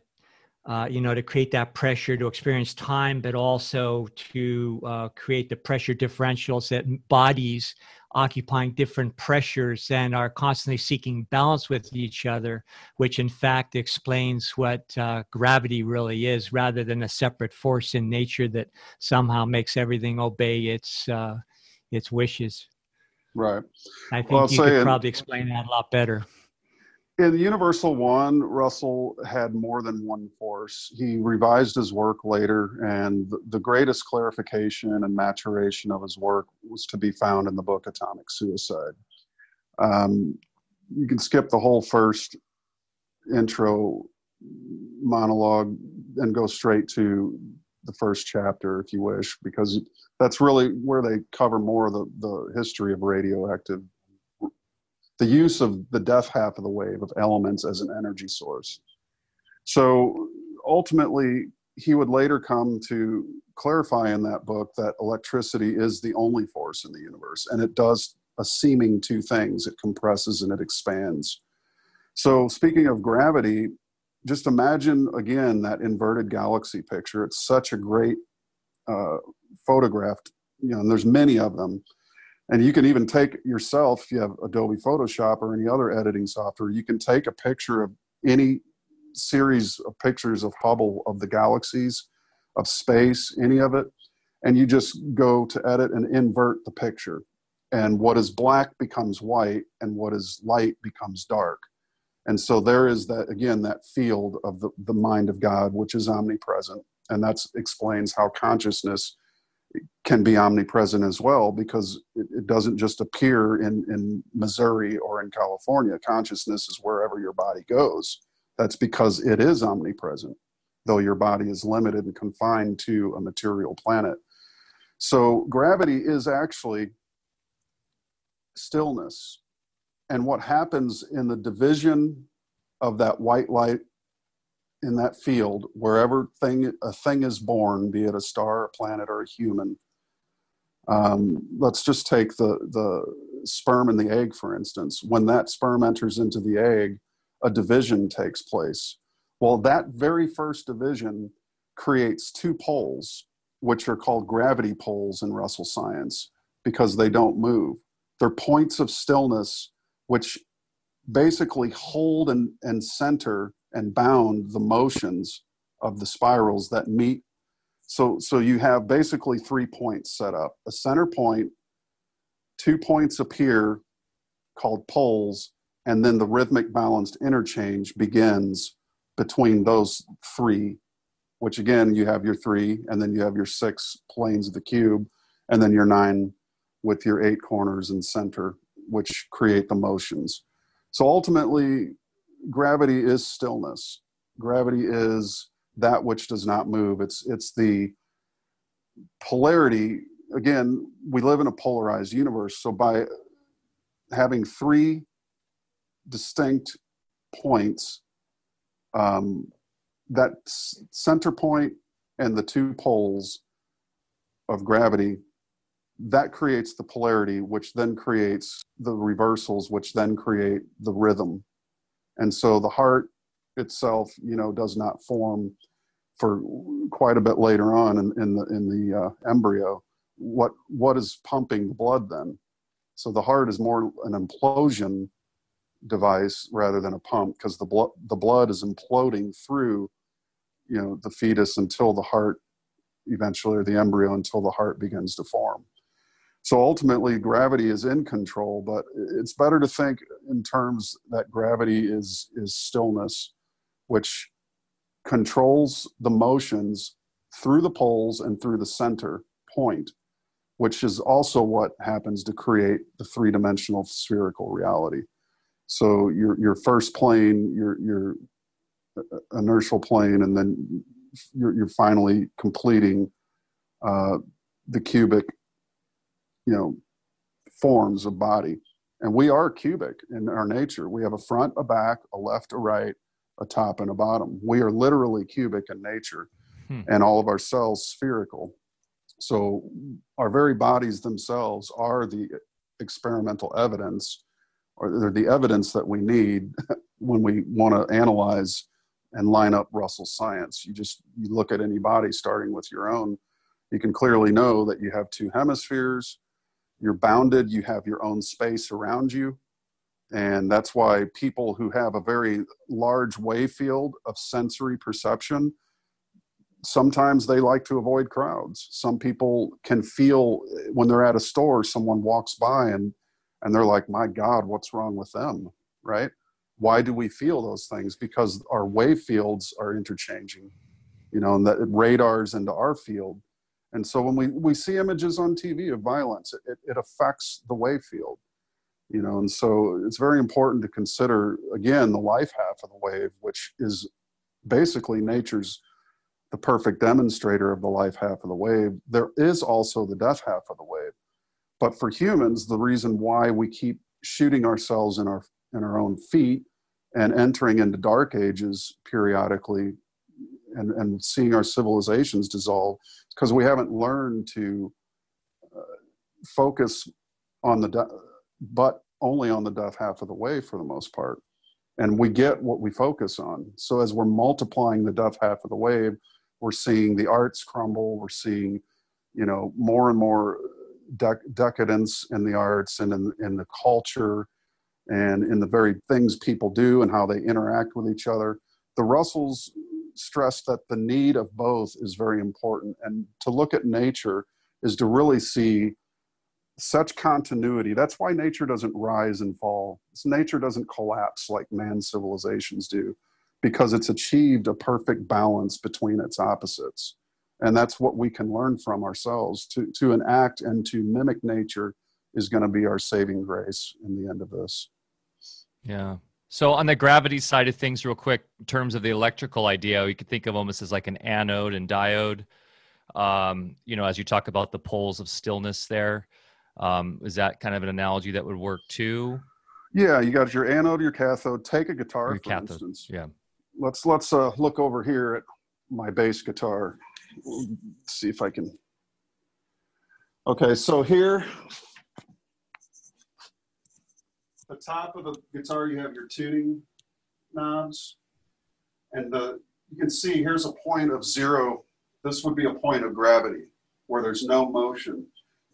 Speaker 3: uh, you know to create that pressure to experience time but also to uh, create the pressure differentials that bodies occupying different pressures and are constantly seeking balance with each other which in fact explains what uh, gravity really is rather than a separate force in nature that somehow makes everything obey its uh, its wishes.
Speaker 2: Right.
Speaker 3: I think well, you could probably explain that a lot better
Speaker 2: in the Universal One, Russell had more than one force. He revised his work later, and the greatest clarification and maturation of his work was to be found in the book Atomic Suicide. Um, you can skip the whole first intro monologue and go straight to the first chapter if you wish, because that's really where they cover more of the, the history of radioactive the use of the death half of the wave of elements as an energy source. So ultimately, he would later come to clarify in that book that electricity is the only force in the universe, and it does a seeming two things it compresses and it expands. So, speaking of gravity, just imagine again that inverted galaxy picture. It's such a great uh, photographed, you know, and there's many of them and you can even take yourself if you have adobe photoshop or any other editing software you can take a picture of any series of pictures of hubble of the galaxies of space any of it and you just go to edit and invert the picture. And what is black becomes white and what is light becomes dark. And so there is that again that field of the, the mind of god which is omnipresent and that explains how consciousness can be omnipresent as well because it, it, doesn't just appear in, in Missouri or in California. Consciousness is wherever your body goes. That's because it is omnipresent, though your body is limited and confined to a material planet. So, gravity is actually stillness. And what happens in the division of that white light in that field, wherever thing a thing is born, be it a star, a planet, or a human. Um, let's just take the the sperm and the egg, for instance. When that sperm enters into the egg, a division takes place. Well, that very first division creates two poles, which are called gravity poles in Russell science, because they don't move. They're points of stillness, which basically hold and, and center and bound the motions of the spirals that meet. So, so you have basically three points set up a center point, two points appear called poles, and then the rhythmic balanced interchange begins between those three, which again, you have your three, and then you have your six planes of the cube, and then your nine with your eight corners and center, which create the motions. So ultimately, gravity is stillness. Gravity is that which does not move. It's it's the polarity. Again, we live in a polarized universe. So by having three distinct points, um, that center point and the two poles of gravity, that creates the polarity, which then creates the reversals, which then create the rhythm and so the heart itself you know does not form for quite a bit later on in, in the in the uh, embryo. What what is pumping the blood then? So the heart is more an implosion device rather than a pump because the blood the blood is imploding through you know the fetus until the heart eventually or the embryo until the heart begins to form so ultimately gravity is in control but it's better to think in terms that gravity is is stillness which controls the motions through the poles and through the center point which is also what happens to create the three dimensional spherical reality. So your your first plane, your your uh, inertial plane, and then you're, you're finally completing uh, the cubic, you know, forms of body. And we are cubic in our nature. We have a front, a back, a left, a right, a top, and a bottom. We are literally cubic in nature, hmm. and all of our cells spherical. So our very bodies themselves are the experimental evidence, or they're the evidence that we need when we want to analyze and line up Russell's science. You just you look at any body, starting with your own, you can clearly know that you have two hemispheres you're bounded you have your own space around you. And that's why people who have a very large wave field of sensory perception sometimes they like to avoid crowds. Some people can feel when they're at a store someone walks by and and they're like my god what's wrong with them? Right? Why do we feel those things? Because our wave fields are interchanging you know and that radars into our field and so when we, we see images on TV of violence, it, it affects the wave field, you know, and so it's very important to consider, again, the life half of the wave, which is basically nature's the perfect demonstrator of the life half of the wave. There is also the death half of the wave. But for humans, the reason why we keep shooting ourselves in our in our own feet and entering into dark ages periodically and, and seeing our civilizations dissolve because we haven't learned to uh, focus on the but only on the death half of the way for the most part. And we get what we focus on. So as we're multiplying the death half of the wave we're seeing the arts crumble we're seeing you know more and more decadence in the arts and in, in the culture and in the very things people do and how they interact with each other. The russells stress that the need of both is very important. And to look at nature is to really see such continuity. That's why nature doesn't rise and fall. Nature doesn't collapse like man civilizations do, because it's achieved a perfect balance between its opposites. And that's what we can learn from ourselves. To, to enact and to mimic nature is going to be our saving grace in the end of this.
Speaker 1: Yeah. So on the gravity side of things, real quick, in terms of the electrical idea, you could think of almost as like an anode and diode. Um, you know, as you talk about the poles of stillness there, um, is that kind of an analogy that would work too?
Speaker 2: Yeah, you got your anode, your cathode. Take a guitar, your for cathode. instance.
Speaker 1: Yeah.
Speaker 2: Let's let's uh, look over here at my bass guitar. Let's see if I can. Okay, so here the top of the guitar, you have your tuning knobs. And the, you can see here's a point of zero. This would be a point of gravity where there's no motion.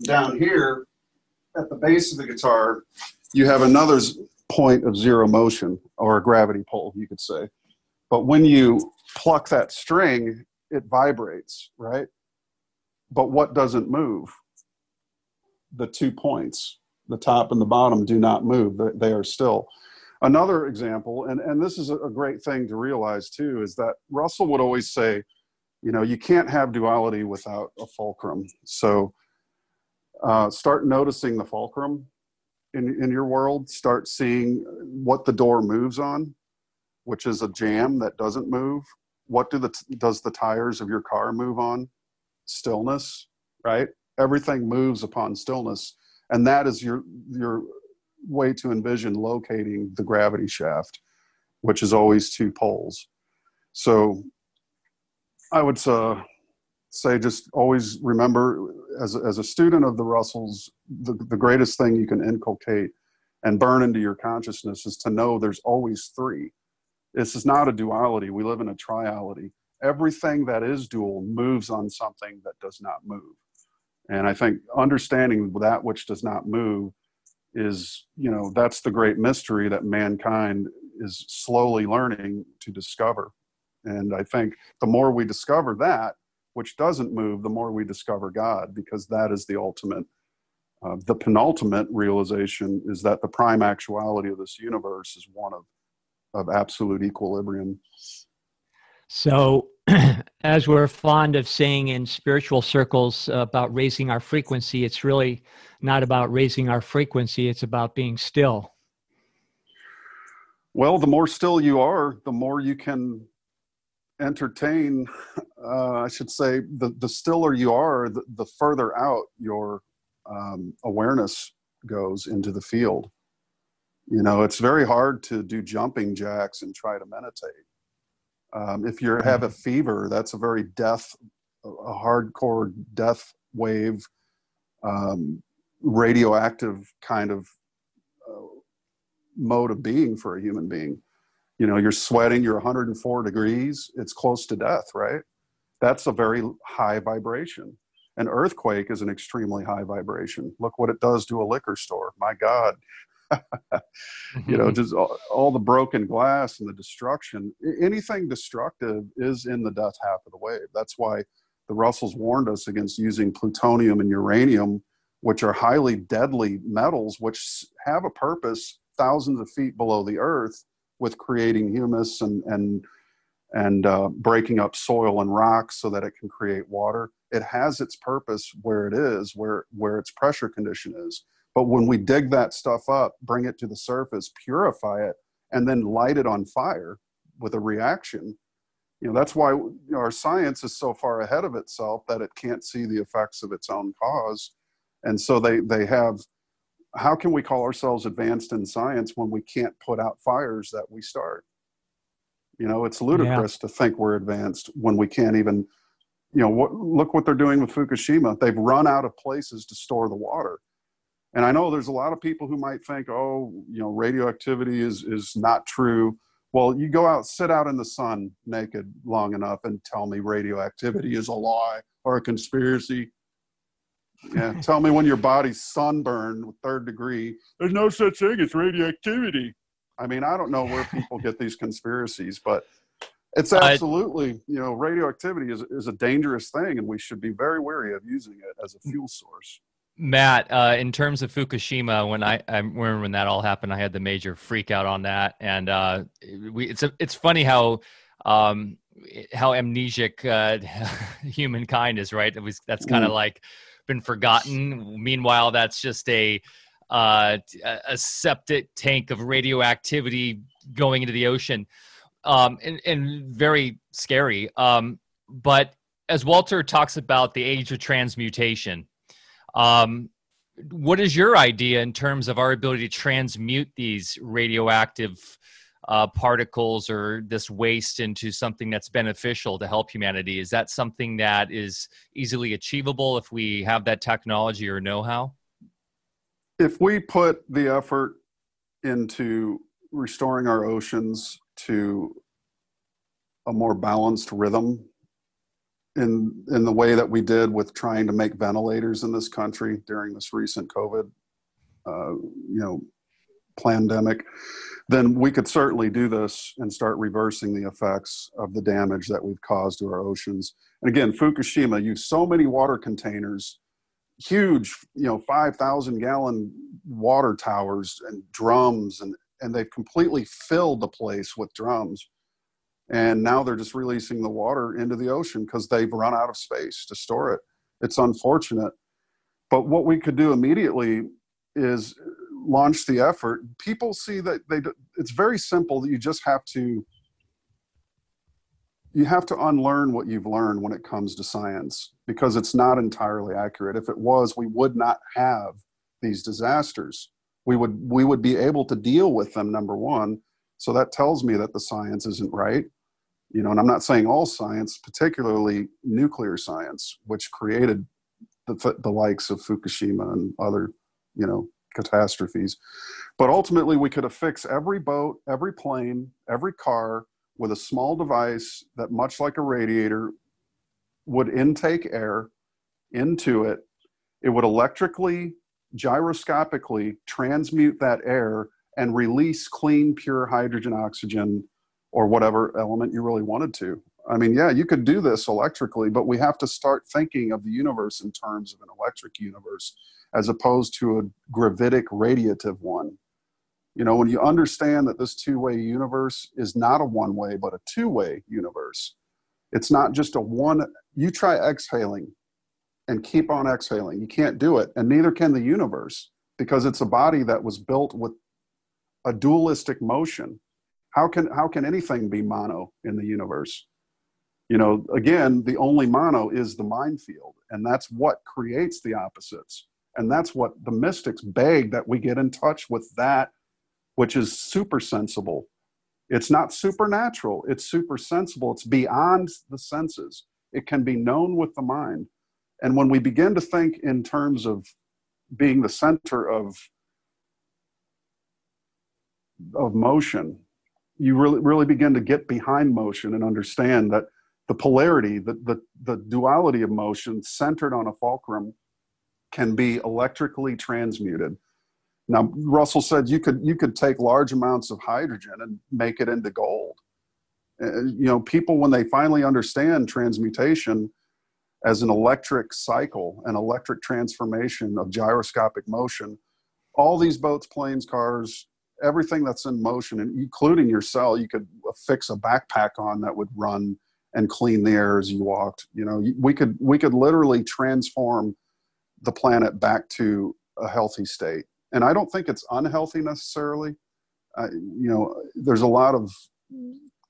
Speaker 2: Down here at the base of the guitar, you have another point of zero motion or a gravity pull, you could say. But when you pluck that string, it vibrates, right? But what doesn't move? The two points the top and the bottom do not move. They are still. Another example and, and this is a great thing to realize too is that russell would always say you know you can't have duality without a fulcrum. So uh, start noticing the fulcrum in, in your world. Start seeing what the door moves on which is a jamb that doesn't move. What do the does the tires of your car move on? Stillness right? Everything moves upon stillness and that is your your way to envision locating the gravity shaft which is always two poles. So i would uh, say just always remember as as a student of the russells the, the greatest thing you can inculcate and burn into your consciousness is to know there's always three. This is not a duality. We live in a triality. Everything that is dual moves on something that does not move and I think understanding that which does not move is, you know, that's the great mystery that mankind is slowly learning to discover. And I think the more we discover that, which doesn't move, the more we discover God, because that is the ultimate, uh, the penultimate realization is that the prime actuality of this universe is one of, of absolute equilibrium.
Speaker 3: So, as we're fond of saying in spiritual circles about raising our frequency, it's really not about raising our frequency, it's about being still.
Speaker 2: Well, the more still you are, the more you can entertain. Uh, I should say, the, the stiller you are, the, the further out your um, awareness goes into the field. You know, it's very hard to do jumping jacks and try to meditate. Um, if you have a fever, that's a very death, a hardcore death wave, um, radioactive kind of uh, mode of being for a human being. You know, you're sweating, you're 104 degrees, it's close to death, right? That's a very high vibration. An earthquake is an extremely high vibration. Look what it does to a liquor store. My God, you know, mm-hmm. just all, all, the broken glass and the destruction. Anything destructive is in the death half of the wave. That's why the Russells warned us against using plutonium and uranium, which are highly deadly metals, which have a purpose thousands of feet below the earth with creating humus and and and uh, breaking up soil and rocks so that it can create water. It has its purpose where it is, where where its pressure condition is but when we dig that stuff up, bring it to the surface, purify it, and then light it on fire with a reaction, you know, that's why you know, our science is so far ahead of itself that it can't see the effects of its own cause. And so they, they have, how can we call ourselves advanced in science when we can't put out fires that we start? You know, it's ludicrous yeah. to think we're advanced when we can't even, you know, what, look what they're doing with Fukushima. They've run out of places to store the water and I know there's a lot of people who might think, oh, you know, radioactivity is is not true. Well, you go out, sit out in the sun naked long enough, and tell me radioactivity is a lie or a conspiracy. Yeah, tell me when your body's sunburned with third degree. There's no such thing as radioactivity. I mean, I don't know where people get these conspiracies, but it's absolutely, you know, radioactivity is, is a dangerous thing, and we should be very wary of using it as a fuel source.
Speaker 1: Matt, uh, in terms of Fukushima, when I, I remember when that all happened, I had the major freak out on that, and uh, we, it's a, it's funny how um, how amnesic uh, humankind is, right? It was that's kind of like been forgotten. Meanwhile, that's just a uh, a septic tank of radioactivity going into the ocean, um, and, and very scary. Um, but as Walter talks about the age of transmutation um, what is your idea in terms of our ability to transmute these radioactive uh, particles or this waste into something that's beneficial to help humanity? Is that something that is easily achievable if we have that technology or know how?
Speaker 2: If we put the effort into restoring our oceans to a more balanced rhythm in in the way that we did with trying to make ventilators in this country during this recent COVID, uh, you know, pandemic, then we could certainly do this and start reversing the effects of the damage that we've caused to our oceans. And again, Fukushima used so many water containers, huge, you know, five thousand gallon water towers and drums, and and they've completely filled the place with drums and now they're just releasing the water into the ocean because they've run out of space to store it. It's unfortunate. But what we could do immediately is launch the effort. People see that they it's very simple that you just have to you have to unlearn what you've learned when it comes to science because it's not entirely accurate. If it was we would not have these disasters. We would we would be able to deal with them number one. So that tells me that the science isn't right you know and i'm not saying all science particularly nuclear science which created the, the likes of fukushima and other you know catastrophes. But ultimately we could affix every boat every plane every car with a small device that much like a radiator would intake air into it. It would electrically gyroscopically transmute that air and release clean pure hydrogen oxygen or whatever element you really wanted to. I mean, yeah, you could do this electrically, but we have to start thinking of the universe in terms of an electric universe as opposed to a gravitic radiative one. You know, when you understand that this two way universe is not a one way, but a two way universe, it's not just a one, you try exhaling and keep on exhaling. You can't do it, and neither can the universe because it's a body that was built with a dualistic motion. How can, how can anything be mono in the universe? You know, again, the only mono is the mind field, and that's what creates the opposites. And that's what the mystics beg that we get in touch with that which is super sensible. It's not supernatural, it's super sensible. It's beyond the senses. It can be known with the mind. And when we begin to think in terms of being the center of, of motion, you really, really begin to get behind motion and understand that the polarity, the, the, the duality of motion centered on a fulcrum can be electrically transmuted now, Russell said you could you could take large amounts of hydrogen and make it into gold. Uh, you know, people when they finally understand transmutation as an electric cycle, an electric transformation of gyroscopic motion, all these boats, planes, cars, everything that's in motion, including your cell, you could fix a backpack on that would run and clean the air as you walked. You know, we could we could literally transform the planet back to a healthy state and I don't think it's unhealthy necessarily. Uh, you know, there's a lot of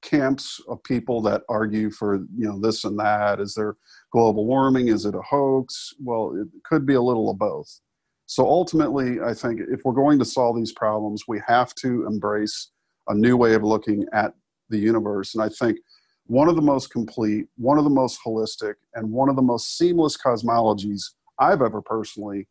Speaker 2: camps of people that argue for you know this and that. Is there global warming? Is it a hoax? Well, it could be a little of both. So ultimately, I think if we're going to solve these problems, we have to embrace a new way of looking at the universe. And I think one of the most complete, one of the most holistic, and one of the most seamless cosmologies I've ever personally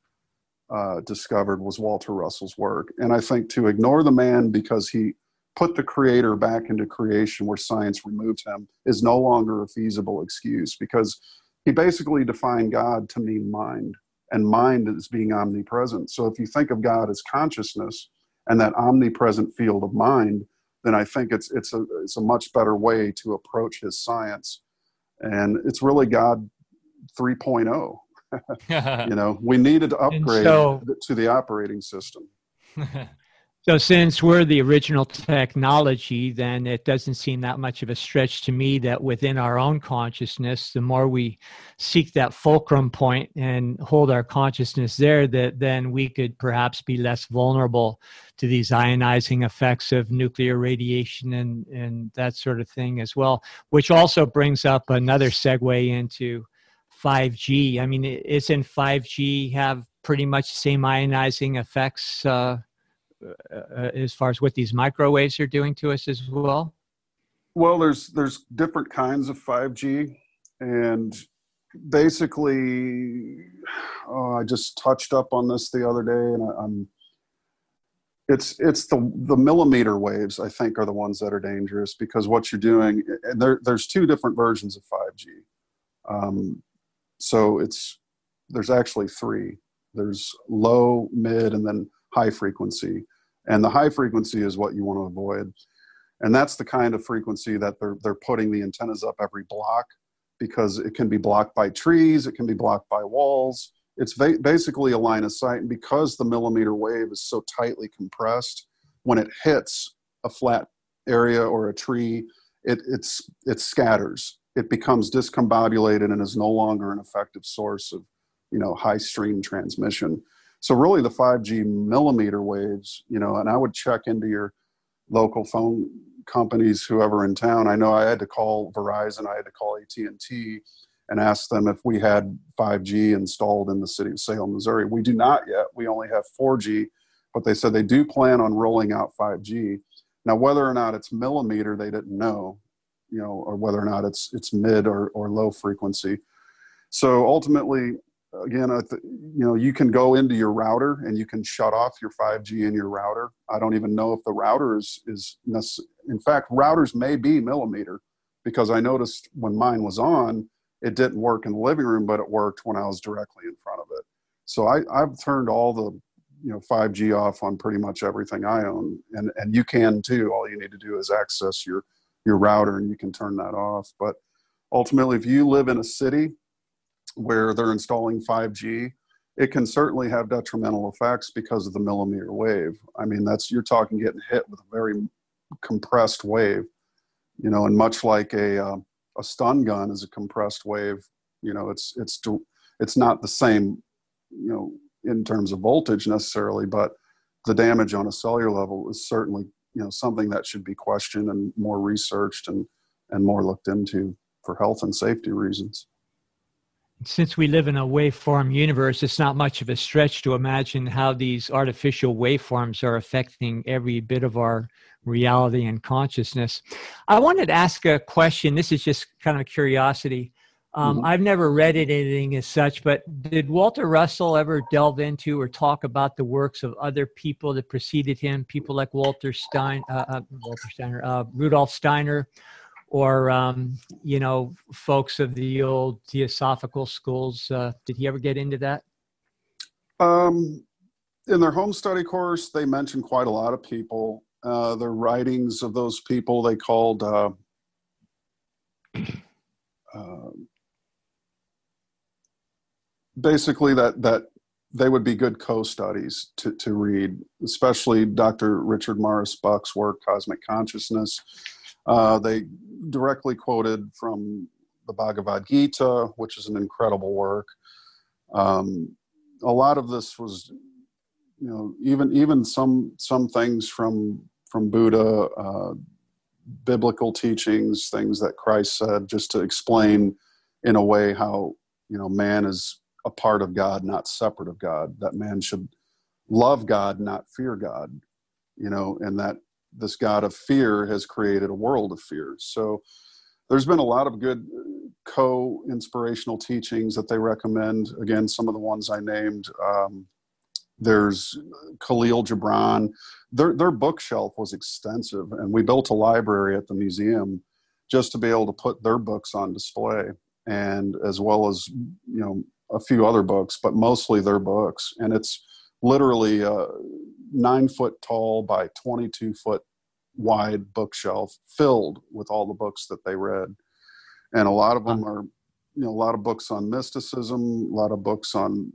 Speaker 2: uh, discovered was Walter Russell's work. And I think to ignore the man because he put the creator back into creation where science removed him is no longer a feasible excuse because he basically defined God to mean mind, and mind is being omnipresent. So if you think of God as consciousness and that omnipresent field of mind, then I think it's it's a it's a much better way to approach his science. And it's really God 3.0 you know, we needed to upgrade so, to the operating system.
Speaker 3: so, since we're the original technology, then it doesn't seem that much of a stretch to me that within our own consciousness, the more we seek that fulcrum point and hold our consciousness there, that then we could perhaps be less vulnerable to these ionizing effects of nuclear radiation and, and that sort of thing as well, which also brings up another segue into 5G. I mean, isn't 5G have pretty much the same ionizing effects uh, uh, as far as what these microwaves are doing to us as well?
Speaker 2: Well, there's there's different kinds of 5G, and basically, oh, I just touched up on this the other day, and I, am it's it's the the millimeter waves I think are the ones that are dangerous because what you're doing, and there there's two different versions of 5G. Um, so it's there's actually three. There's low, mid, and then high frequency. And the high frequency is what you want to avoid. And that's the kind of frequency that they're they're putting the antennas up every block because it can be blocked by trees, it can be blocked by walls. It's va- basically a line of sight, and because the millimeter wave is so tightly compressed, when it hits a flat area or a tree, it it's it scatters it becomes discombobulated and is no longer an effective source of you know high stream transmission so really the 5g millimeter waves you know and i would check into your local phone companies whoever in town. I know i had to call verizon i had to call at&t and ask them if we had 5g installed in the city of salem missouri. We do not yet. We only have 4g but they said they do plan on rolling out 5g now whether or not it's millimeter they didn't know you know, or whether or not it's it's mid or, or low frequency. So ultimately, again, you know, you can go into your router and you can shut off your 5G in your router. I don't even know if the router is is necess- in fact routers may be millimeter because I noticed when mine was on, it didn't work in the living room, but it worked when I was directly in front of it. So I, I've turned all the you know 5G off on pretty much everything I own, and and you can too. All you need to do is access your your router and you can turn that off. But ultimately, if you live in a city where they're installing 5G, it can certainly have detrimental effects because of the millimeter wave. I mean, that's you're talking getting hit with a very compressed wave, you know, and much like a uh, a stun gun is a compressed wave. You know, it's it's it's not the same, you know, in terms of voltage necessarily, but the damage on a cellular level is certainly you know something that should be questioned and more researched and and more looked into for health and safety reasons
Speaker 3: since we live in a waveform universe, it's not much of a stretch to imagine how these artificial waveforms are affecting every bit of our reality and consciousness. I wanted to ask a question. This is just kind of a curiosity. Um, mm-hmm. I've never read it, anything as such, but did Walter Russell ever delve into or talk about the works of other people that preceded him? People like Walter Stein, uh, uh, Walter Steiner, uh, Rudolf Steiner, or um, you know folks of the old theosophical schools uh, did he ever get into that?
Speaker 2: Um, in their home study course they mentioned quite a lot of people. Uh, the writings of those people they called uh, uh basically that that they would be good co-studies to, to read especially dr richard Maurice Bucke's work cosmic consciousness uh, they directly quoted from the Bhagavad Gita, which is an incredible work. Um, a lot of this was, you know, even even some some things from from Buddha, uh, biblical teachings, things that Christ said, just to explain in a way how you know man is a part of God, not separate of God. That man should love God, not fear God. You know, and that this God of fear has created a world of fear. So there's been a lot of good co inspirational teachings that they recommend. Again, some of the ones I named. Um, there's Kahlil Gibran. Their, their bookshelf was extensive, and we built a library at the museum just to be able to put their books on display, and as well as you know a few other books, but mostly their books. And it's literally a nine foot tall by 22 foot wide bookshelf filled with all the books that they read. And a lot of them are, you know, a lot of books on mysticism, a lot of books on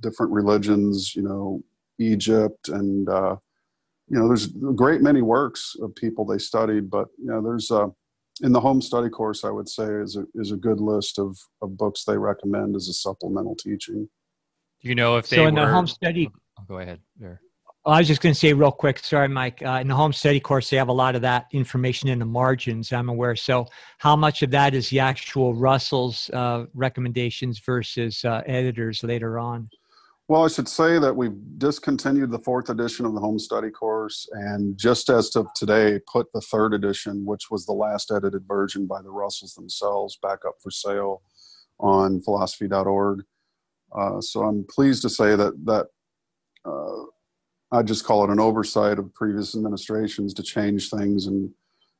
Speaker 2: different religions, you know, Egypt and, uh, you know, there's a great many works of people they studied, but, you know, there's a, in the home study course, I would say is a, is a good list of, of books they recommend as a supplemental teaching.
Speaker 1: Do you know if they
Speaker 3: so in
Speaker 1: were,
Speaker 3: the home study?
Speaker 1: Oh, go ahead there.
Speaker 3: I was just going to say real quick. Sorry, Mike. Uh, in the home study course, they have a lot of that information in the margins. I'm aware. So, how much of that is the actual Russell's uh, recommendations versus uh, editors later on?
Speaker 2: Well, I should say that we've discontinued the fourth edition of the home study course, and just as of today, put the third edition, which was the last edited version by the Russells themselves, back up for sale on philosophy.org. Uh, so I'm pleased to say that that uh, I just call it an oversight of previous administrations to change things and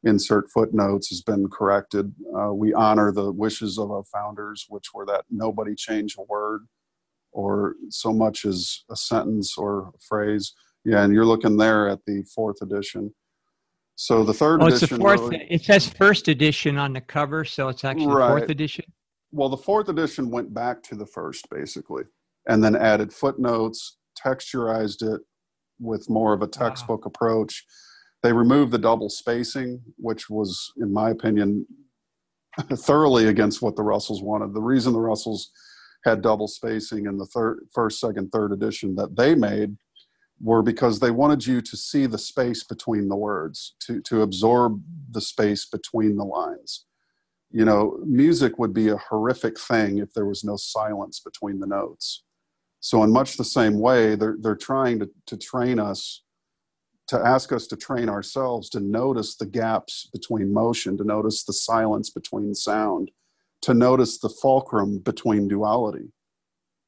Speaker 2: insert footnotes has been corrected. Uh, we honor the wishes of our founders, which were that nobody change a word or so much as a sentence or a phrase. Yeah, and you're looking there at the fourth edition. So the third
Speaker 3: oh,
Speaker 2: edition.
Speaker 3: It's the fourth. Really, it says first edition on the cover, so it's actually right. fourth edition.
Speaker 2: Well, the fourth edition went back to the first, basically, and then added footnotes, texturized it, with more of a textbook wow. approach. They removed the double spacing, which was, in my opinion, thoroughly against what the Russells wanted. The reason the Russells had double spacing in the third, first, second, third edition that they made were because they wanted you to see the space between the words, to, to absorb the space between the lines. You know, music would be a horrific thing if there was no silence between the notes. So, in much the same way, they're, they're trying to, to train us, to ask us to train ourselves to notice the gaps between motion, to notice the silence between sound, to notice the fulcrum between duality.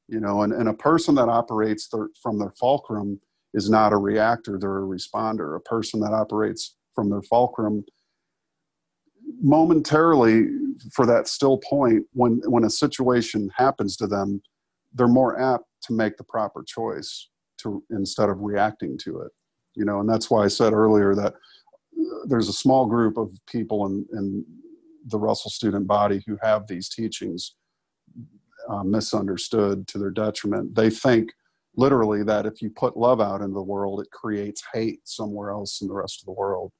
Speaker 2: You know, and, and a person that operates from their fulcrum is not a reactor, they're a responder. A person that operates from their fulcrum momentarily for that still point when when a situation happens to them they're more apt to make the proper choice to instead of reacting to it you know and that's why i said earlier that there's a small group of people in, in the russell student body who have these teachings uh, misunderstood to their detriment. They think literally that if you put love out into the world, it creates hate somewhere else in the rest of the world.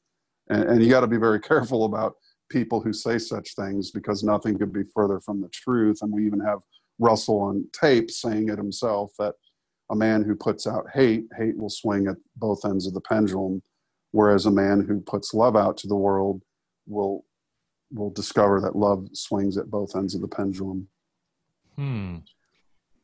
Speaker 2: And, and you got to be very careful about people who say such things because nothing could be further from the truth. And we even have Russell on tape saying it himself that a man who puts out hate, hate will swing at both ends of the pendulum, whereas a man who puts love out to the world will will discover that love swings at both ends of the pendulum.
Speaker 3: Hmm.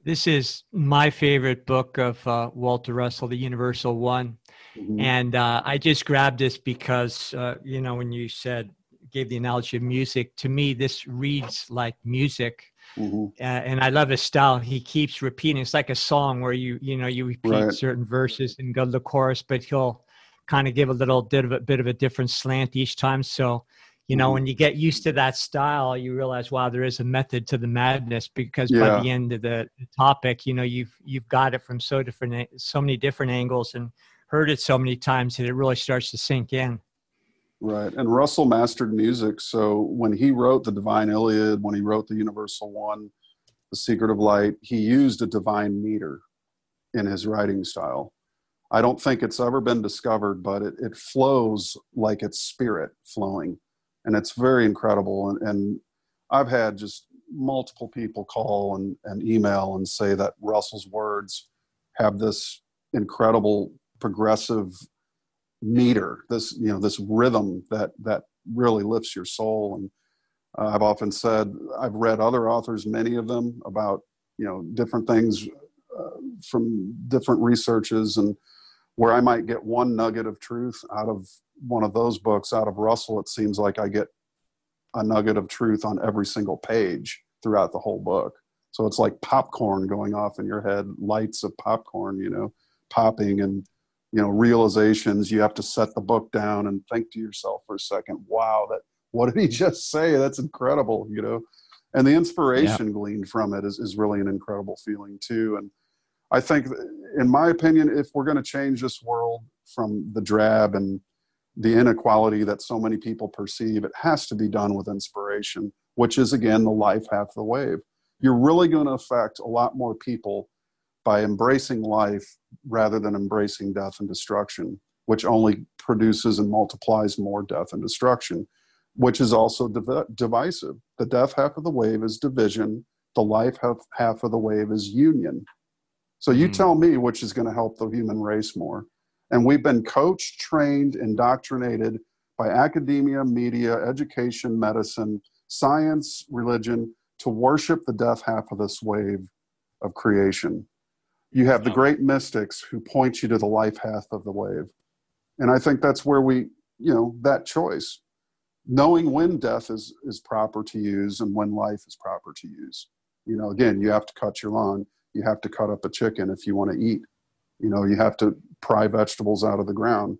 Speaker 3: This is my favorite book of uh, Walter Russell, The Universal One. Mm-hmm. And uh, I just grabbed this because, uh, you know, when you said, gave the analogy of music, to me, this reads like music. Mm-hmm. Uh, and I love his style. He keeps repeating. It's like a song where you, you know, you repeat right. certain verses and go to the chorus, but he'll kind of give a little bit of a bit of a different slant each time. So you know, mm-hmm. when you get used to that style, you realize, wow, there is a method to the madness because yeah. by the end of the topic, you know, you've you've got it from so different, so many different angles, and heard it so many times that it really starts to sink in.
Speaker 2: Right, and Russell mastered music, so when he wrote the Divine Iliad, when he wrote the Universal One, The Secret of Light, he used a divine meter in his writing style. I don't think it's ever been discovered, but it, it flows like it's spirit flowing and it's very incredible. And, and I've had just multiple people call and, and email and say that Russell's words have this incredible progressive meter, this you know this rhythm that that really lifts your soul. And uh, I've often said I've read other authors, many of them, about you know different things uh, from different researches and where I might get one nugget of truth out of one of those books out of Russell, it seems like I get a nugget of truth on every single page throughout the whole book. So it's like popcorn going off in your head, lights of popcorn, you know, popping and, you know, realizations. You have to set the book down and think to yourself for a second, wow, that, what did he just say? That's incredible, you know? And the inspiration yeah. gleaned from it is, is really an incredible feeling too. And I think, in my opinion, if we're going to change this world from the drab and the inequality that so many people perceive, it has to be done with inspiration, which is again the life half the wave. You're really going to affect a lot more people by embracing life rather than embracing death and destruction, which only produces and multiplies more death and destruction, which is also div- divisive. The death half of the wave is division, the life half, half of the wave is union. So you mm. tell me which is going to help the human race more. And we've been coached, trained, indoctrinated by academia, media, education, medicine, science, religion to worship the death half of this wave of creation. You have the great mystics who point you to the life half of the wave. And I think that's where we, you know, that choice, knowing when death is, is proper to use and when life is proper to use. You know, again, you have to cut your lawn, you have to cut up a chicken if you want to eat. You know, you have to pry vegetables out of the ground.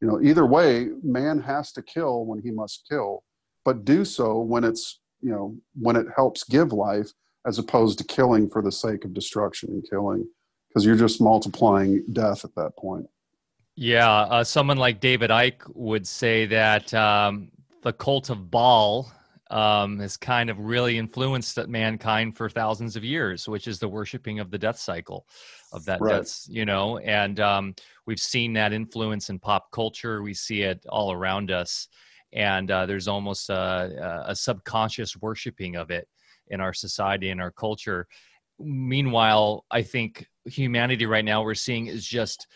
Speaker 2: You know, either way, man has to kill when he must kill, but do so when it's, you know, when it helps give life as opposed to killing for the sake of destruction and killing, because you're just multiplying death at that point.
Speaker 1: Yeah, uh, someone like David Icke would say that um, the cult of Baal um, has kind of really influenced mankind for thousands of years, which is the worshiping of the death cycle of that right. death, you know, and um, we've seen that influence in pop culture. We see it all around us. And uh, there's almost a, a subconscious worshiping of it in our society and our culture. Meanwhile, I think humanity right now we're seeing is just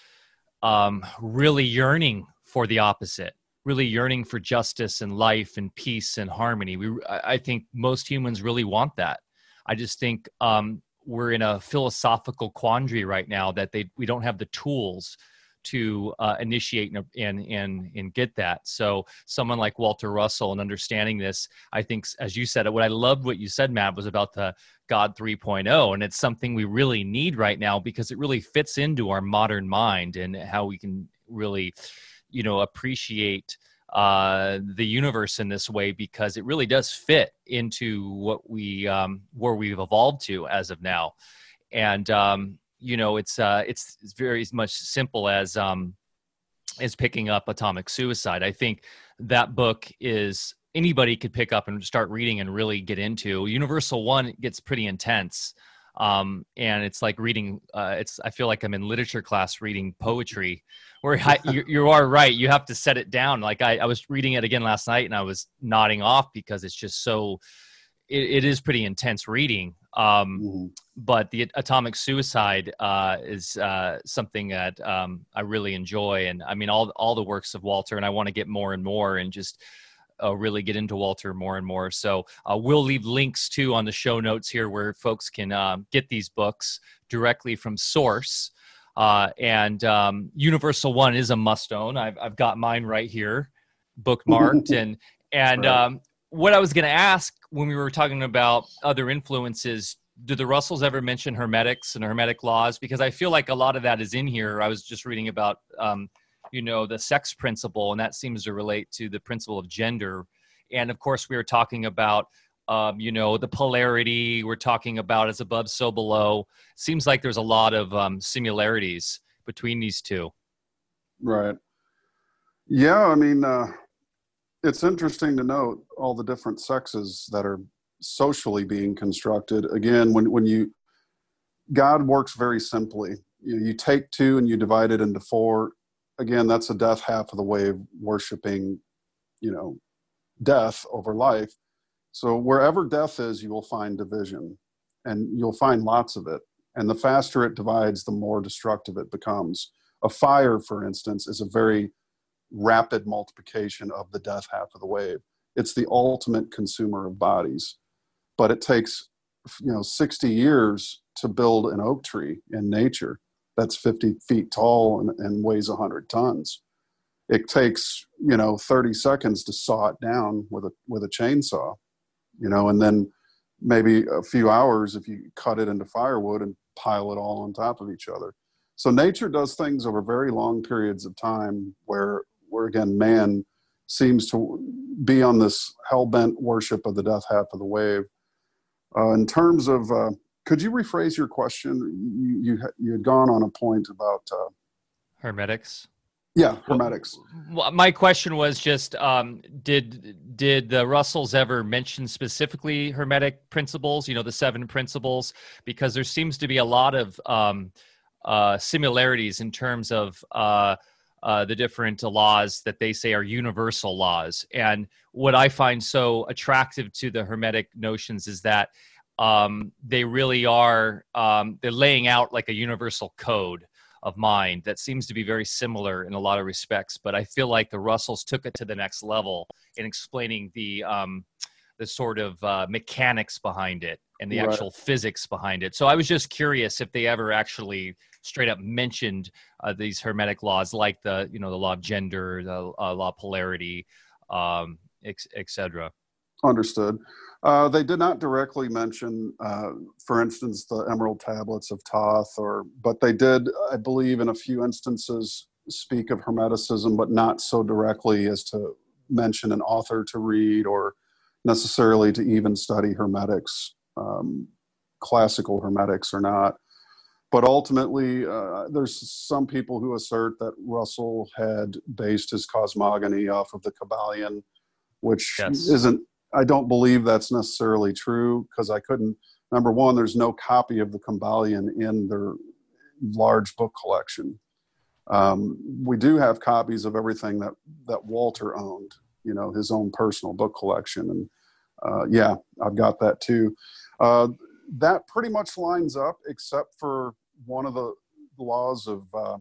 Speaker 1: um, really yearning for the opposite really yearning for justice and life and peace and harmony. We, I think most humans really want that. I just think um, we're in a philosophical quandary right now that they we don't have the tools to uh, initiate and, and and get that. So someone like Walter Russell and understanding this, I think, as you said, what I loved what you said, Matt, was about the God 3.0, and it's something we really need right now because it really fits into our modern mind and how we can really you know appreciate uh, the universe in this way because it really does fit into what we um, where we've evolved to as of now, and um, you know it's uh, it's, it's very much simple as um, as picking up atomic suicide. I think that book is anybody could pick up and start reading and really get into. Universal One gets pretty intense, um, and it's like reading. Uh, it's I feel like I'm in literature class reading poetry, where I, you, you are right. You have to set it down. Like I, I was reading it again last night, and I was nodding off because it's just so. It, it is pretty intense reading. Um,
Speaker 2: Mhm.
Speaker 1: but the atomic suicide uh, is uh, something that um, I really enjoy, and I mean all all the works of Walter, and I want to get more and more, and just uh, really get into Walter more and more. So uh, we'll leave links too on the show notes here where folks can um, get these books directly from source. Uh, and um, Universal One is a must own. I've I've got mine right here, bookmarked, and and
Speaker 2: Right.
Speaker 1: um, what I was going to ask when we were talking about other influences, do the Russells ever mention hermetics and hermetic laws? Because I feel like a lot of that is in here. I was just reading about, um, you know, the sex principle, and that seems to relate to the principle of gender. And of course, we were talking about, um, you know, the polarity. We're talking about as above, so below. Seems like there's a lot of um, similarities between these two.
Speaker 2: Right. Yeah, I mean, uh, it's interesting to note all the different sexes that are socially being constructed. Again, when when you God works very simply. You, you take two and you divide it into four. Again, that's the death half of the way of worshiping, you know, death over life. So wherever death is, you will find division, and you'll find lots of it. And the faster it divides, the more destructive it becomes. A fire, for instance, is a very rapid multiplication of the death half of the wave. It's the ultimate consumer of bodies, but it takes you know 60 years to build an oak tree in nature that's 50 feet tall and, and weighs 100 tons. It takes you know 30 seconds to saw it down with a with a chainsaw, you know, and then maybe a few hours if you cut it into firewood and pile it all on top of each other. So nature does things over very long periods of time where where again man seems to be on this hell-bent worship of the death half of the wave. Uh, in terms of, uh, could you rephrase your question? You, you you had gone on a point about, uh,
Speaker 1: Hermetics.
Speaker 2: yeah, hermetics.
Speaker 1: Well, my question was just um, did did the russells ever mention specifically hermetic principles you know the seven principles because there seems to be a lot of um, uh, similarities in terms of uh, the different laws that they say are universal laws and what i find so attractive to the hermetic notions is that um, they really are um, they're laying out like a universal code of mind that seems to be very similar in a lot of respects. But I feel like the Russells took it to the next level in explaining the um, the sort of uh, mechanics behind it and the
Speaker 2: Right.
Speaker 1: actual physics behind it. So I was just curious if they ever actually straight up mentioned uh, these hermetic laws, like the you know the law of gender, the uh, law of polarity, um, ex- et cetera.
Speaker 2: Understood. Uh, they did not directly mention, uh, for instance, the Emerald Tablets of Thoth, or but they did, I believe, in a few instances, speak of Hermeticism, but not so directly as to mention an author to read or necessarily to even study Hermetics, um, classical Hermetics or not. But ultimately, uh, there's some people who assert that Russell had based his cosmogony off of the Kybalion, which
Speaker 1: Yes.
Speaker 2: isn't I don't believe that's necessarily true because I couldn't. Number one, there's no copy of the Kybalion in their large book collection. Um, we do have copies of everything that that Walter owned, you know, his own personal book collection, and uh, yeah, I've got that too. Uh, that pretty much lines up, except for one of the laws of uh,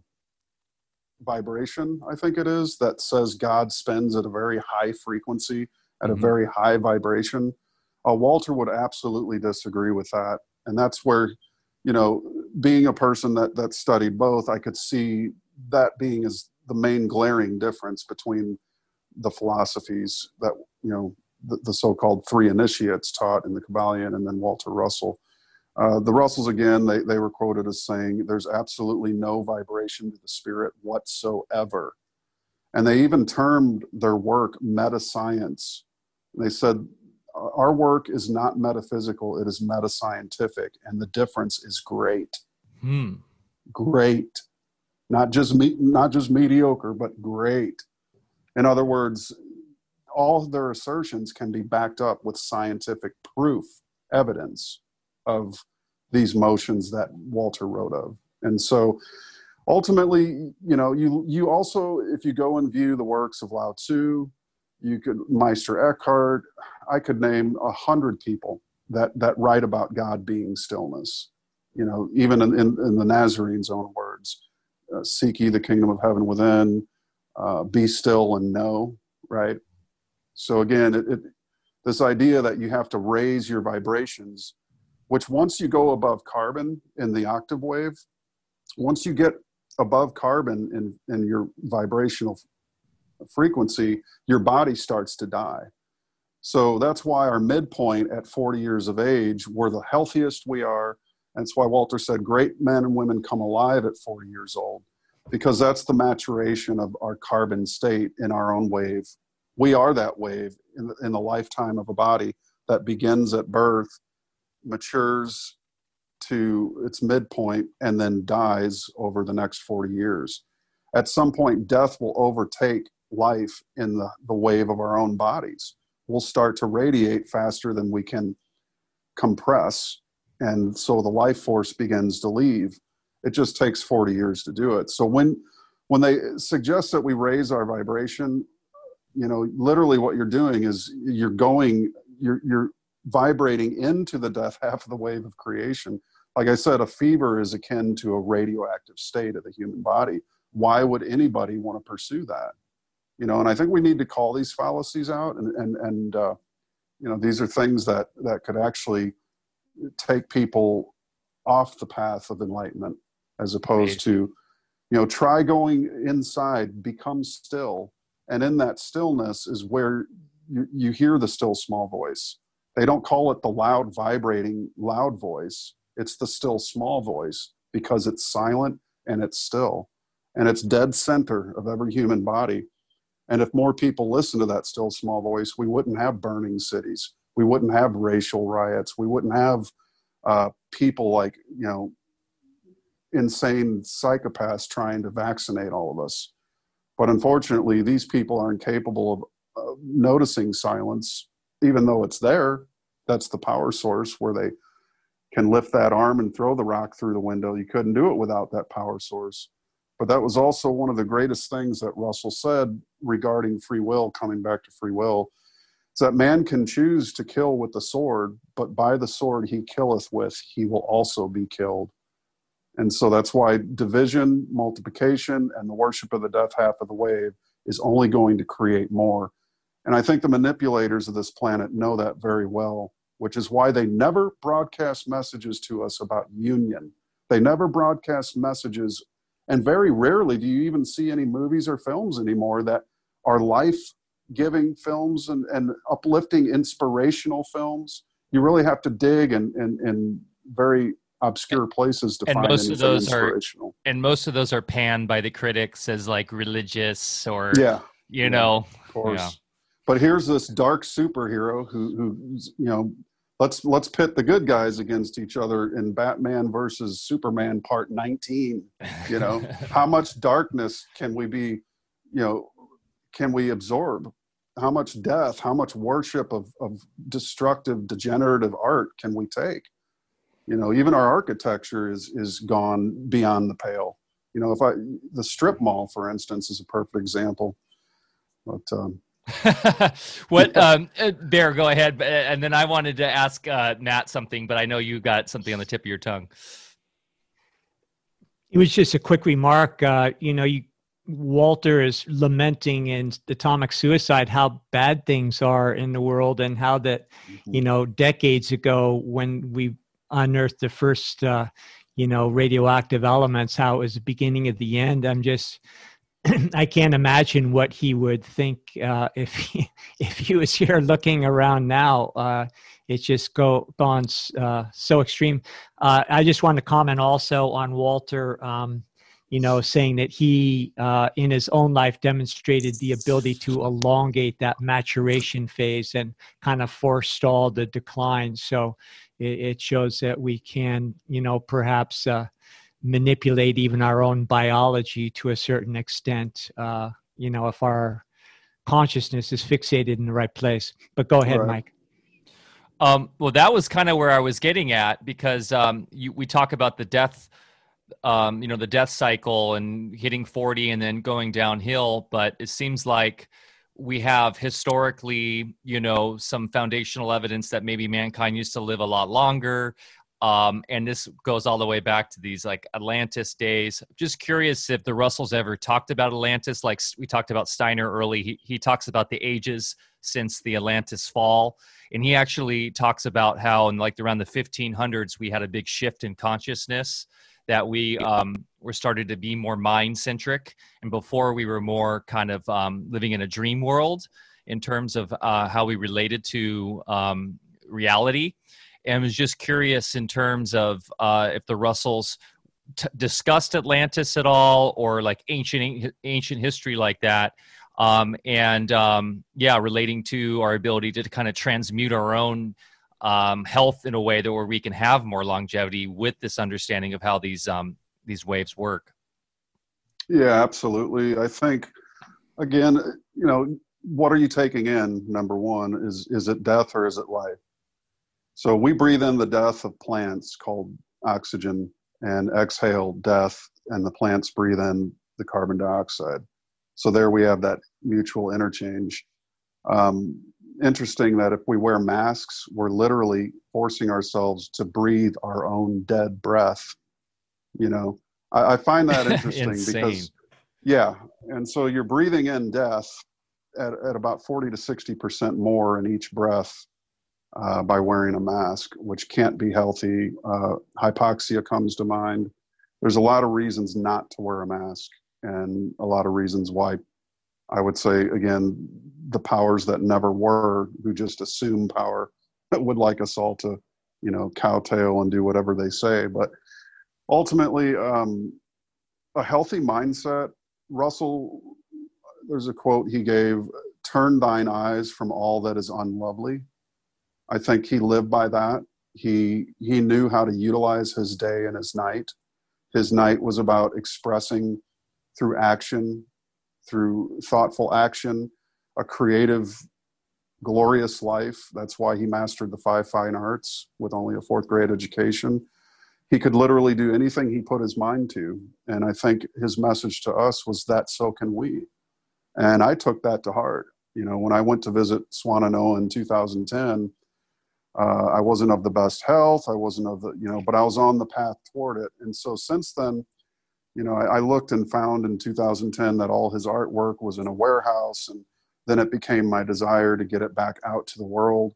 Speaker 2: vibration. I think it is that says God spends at a very high frequency at
Speaker 1: Mhm.
Speaker 2: a very high vibration. Uh, Walter would absolutely disagree with that, and that's where, you know, being a person that that studied both, I could see that being as the main glaring difference between the philosophies that you know the, the so-called three initiates taught in the Kybalion, and then Walter Russell. Uh, the Russells again, they they were quoted as saying, "There's absolutely no vibration to the spirit whatsoever." And they even termed their work meta science. They said, Our work is not metaphysical, it is meta scientific, and the difference is great.
Speaker 1: Hmm.
Speaker 2: Great. Not just, me- not just mediocre, but great. In other words, all their assertions can be backed up with scientific proof, evidence of these motions that Walter wrote of. And so ultimately, you know, you you also, if you go and view the works of Lao Tzu, you could Meister Eckhart, I could name a hundred people that that write about God being stillness. You know, even in, in, in the Nazarene's own words, uh, seek ye the kingdom of heaven within, uh, be still and know, right? So again, it, it, this idea that you have to raise your vibrations, which once you go above carbon in the octave wave, once you get above carbon in, in your vibrational frequency, your body starts to die. So that's why our midpoint at 40 years of age, we're the healthiest we are. That's why Walter said great men and women come alive at 40 years old, because that's the maturation of our carbon state in our own wave. We are that wave in the, in the lifetime of a body that begins at birth, matures to its midpoint, and then dies over the next 40 years. At some point, death will overtake life in the, the wave of our own bodies. We'll start to radiate faster than we can compress. And so the life force begins to leave. It just takes 40 years to do it. So when when they suggest that we raise our vibration, you know, literally what you're doing is you're going, you're you're vibrating into the death half of the wave of creation. Like I said, a fever is akin to a radioactive state of the human body. Why would anybody want to pursue that? you know and i think we need to call these fallacies out and and and uh, you know these are things that that could actually take people off the path of enlightenment as opposed to you know try going inside become still and in that stillness is where you, you hear the still small voice they don't call it the loud vibrating loud voice it's the still small voice because it's silent and it's still and it's dead center of every human body and if more people listen to that still small voice, we wouldn't have burning cities. We wouldn't have racial riots. We wouldn't have uh, people like, you know, insane psychopaths trying to vaccinate all of us. But unfortunately, these people are incapable of uh, noticing silence, even though it's there. That's the power source where they can lift that arm and throw the rock through the window. You couldn't do it without that power source. But that was also one of the greatest things that Russell said regarding free will, coming back to free will, is that man can choose to kill with the sword, but by the sword he killeth with, he will also be killed. And so that's why division, multiplication, and the worship of the death half of the wave is only going to create more. And I think the manipulators of this planet know that very well, which is why they never broadcast messages to us about union. They never broadcast messages and very rarely do you even see any movies or films anymore that are life giving films and, and uplifting inspirational films. You really have to dig in, in, in very obscure places to
Speaker 1: and
Speaker 2: find
Speaker 1: most of those
Speaker 2: are
Speaker 1: and most of those are panned by the critics as like religious or
Speaker 2: yeah
Speaker 1: you yeah, know
Speaker 2: of course yeah. But here's this dark superhero who who's you know let's let's pit the good guys against each other in Batman versus Superman part 19 you know? How much darkness can we be you know can we absorb? How much death how much worship of, of destructive degenerative art can we take? You know even our architecture is is gone beyond the pale. You know if i the strip mall for instance is a perfect example. But um
Speaker 1: what um uh, bear go ahead and then i wanted to ask uh Matt something but i know you got something on the tip of your tongue
Speaker 3: it was just a quick remark uh you know you walter is lamenting in atomic suicide how bad things are in the world and how that mm-hmm. you know decades ago when we unearthed the first uh you know radioactive elements how it was the beginning of the end i'm just I can't imagine what he would think uh, if he, if he was here looking around now. Uh, it's just go gone uh, so extreme. Uh, I just want to comment also on Walter. Um, you know, saying that he, uh, in his own life, demonstrated the ability to elongate that maturation phase and kind of forestall the decline. So it, it shows that we can, you know, perhaps uh, manipulate even our own biology to a certain extent. Uh, you know, if our consciousness is fixated in the right place. But go ahead, right. Mike.
Speaker 1: Um, well, that was kind of where I was getting at because um, you, we talk about the death, um, you know, the death cycle and hitting 40 and then going downhill. But it seems like we have historically, you know, some foundational evidence that maybe mankind used to live a lot longer. Um, and this goes all the way back to these like Atlantis days. Just curious if the Russells ever talked about Atlantis, like we talked about Steiner early. He, he talks about the ages since the Atlantis fall. And he actually talks about how in like around the 1500s, we had a big shift in consciousness that we um, were started to be more mind centric. And before we were more kind of um, living in a dream world in terms of uh, how we related to um, reality and was just curious in terms of uh, if the Russells t- discussed Atlantis at all, or like ancient ancient history like that. Um, and um, yeah, relating to our ability to kind of transmute our own um, health in a way that where we can have more longevity with this understanding of how these um, these waves work.
Speaker 2: Yeah, absolutely. I think again, you know, what are you taking in? Number one is is it death or is it life? So we breathe in the death of plants called oxygen and exhale death, and the plants breathe in the carbon dioxide. So there we have that mutual interchange. Um, interesting that if we wear masks, we're literally forcing ourselves to breathe our own dead breath. You know, I, I find that interesting because, yeah, and so you're breathing in death at, at about 40 to 60% more in each breath uh, by wearing a mask, which can't be healthy. Uh, hypoxia comes to mind. There's a lot of reasons not to wear a mask, and a lot of reasons why. I would say again, the powers that never were, who just assume power, would like us all to, you know, cowtail and do whatever they say. But ultimately, um, a healthy mindset. Russell, there's a quote he gave: "Turn thine eyes from all that is unlovely." I think he lived by that. He he knew how to utilize his day and his night. His night was about expressing through action, through thoughtful action, a creative, glorious life. That's why he mastered the five fine arts with only a fourth grade education. He could literally do anything he put his mind to. And I think his message to us was that so can we. And I took that to heart. You know, when I went to visit Swannanoa in 2010, uh, I wasn't of the best health. I wasn't of the, you know, but I was on the path toward it. And so since then, you know, I, I looked and found in 2010 that all his artwork was in a warehouse. And then it became my desire to get it back out to the world.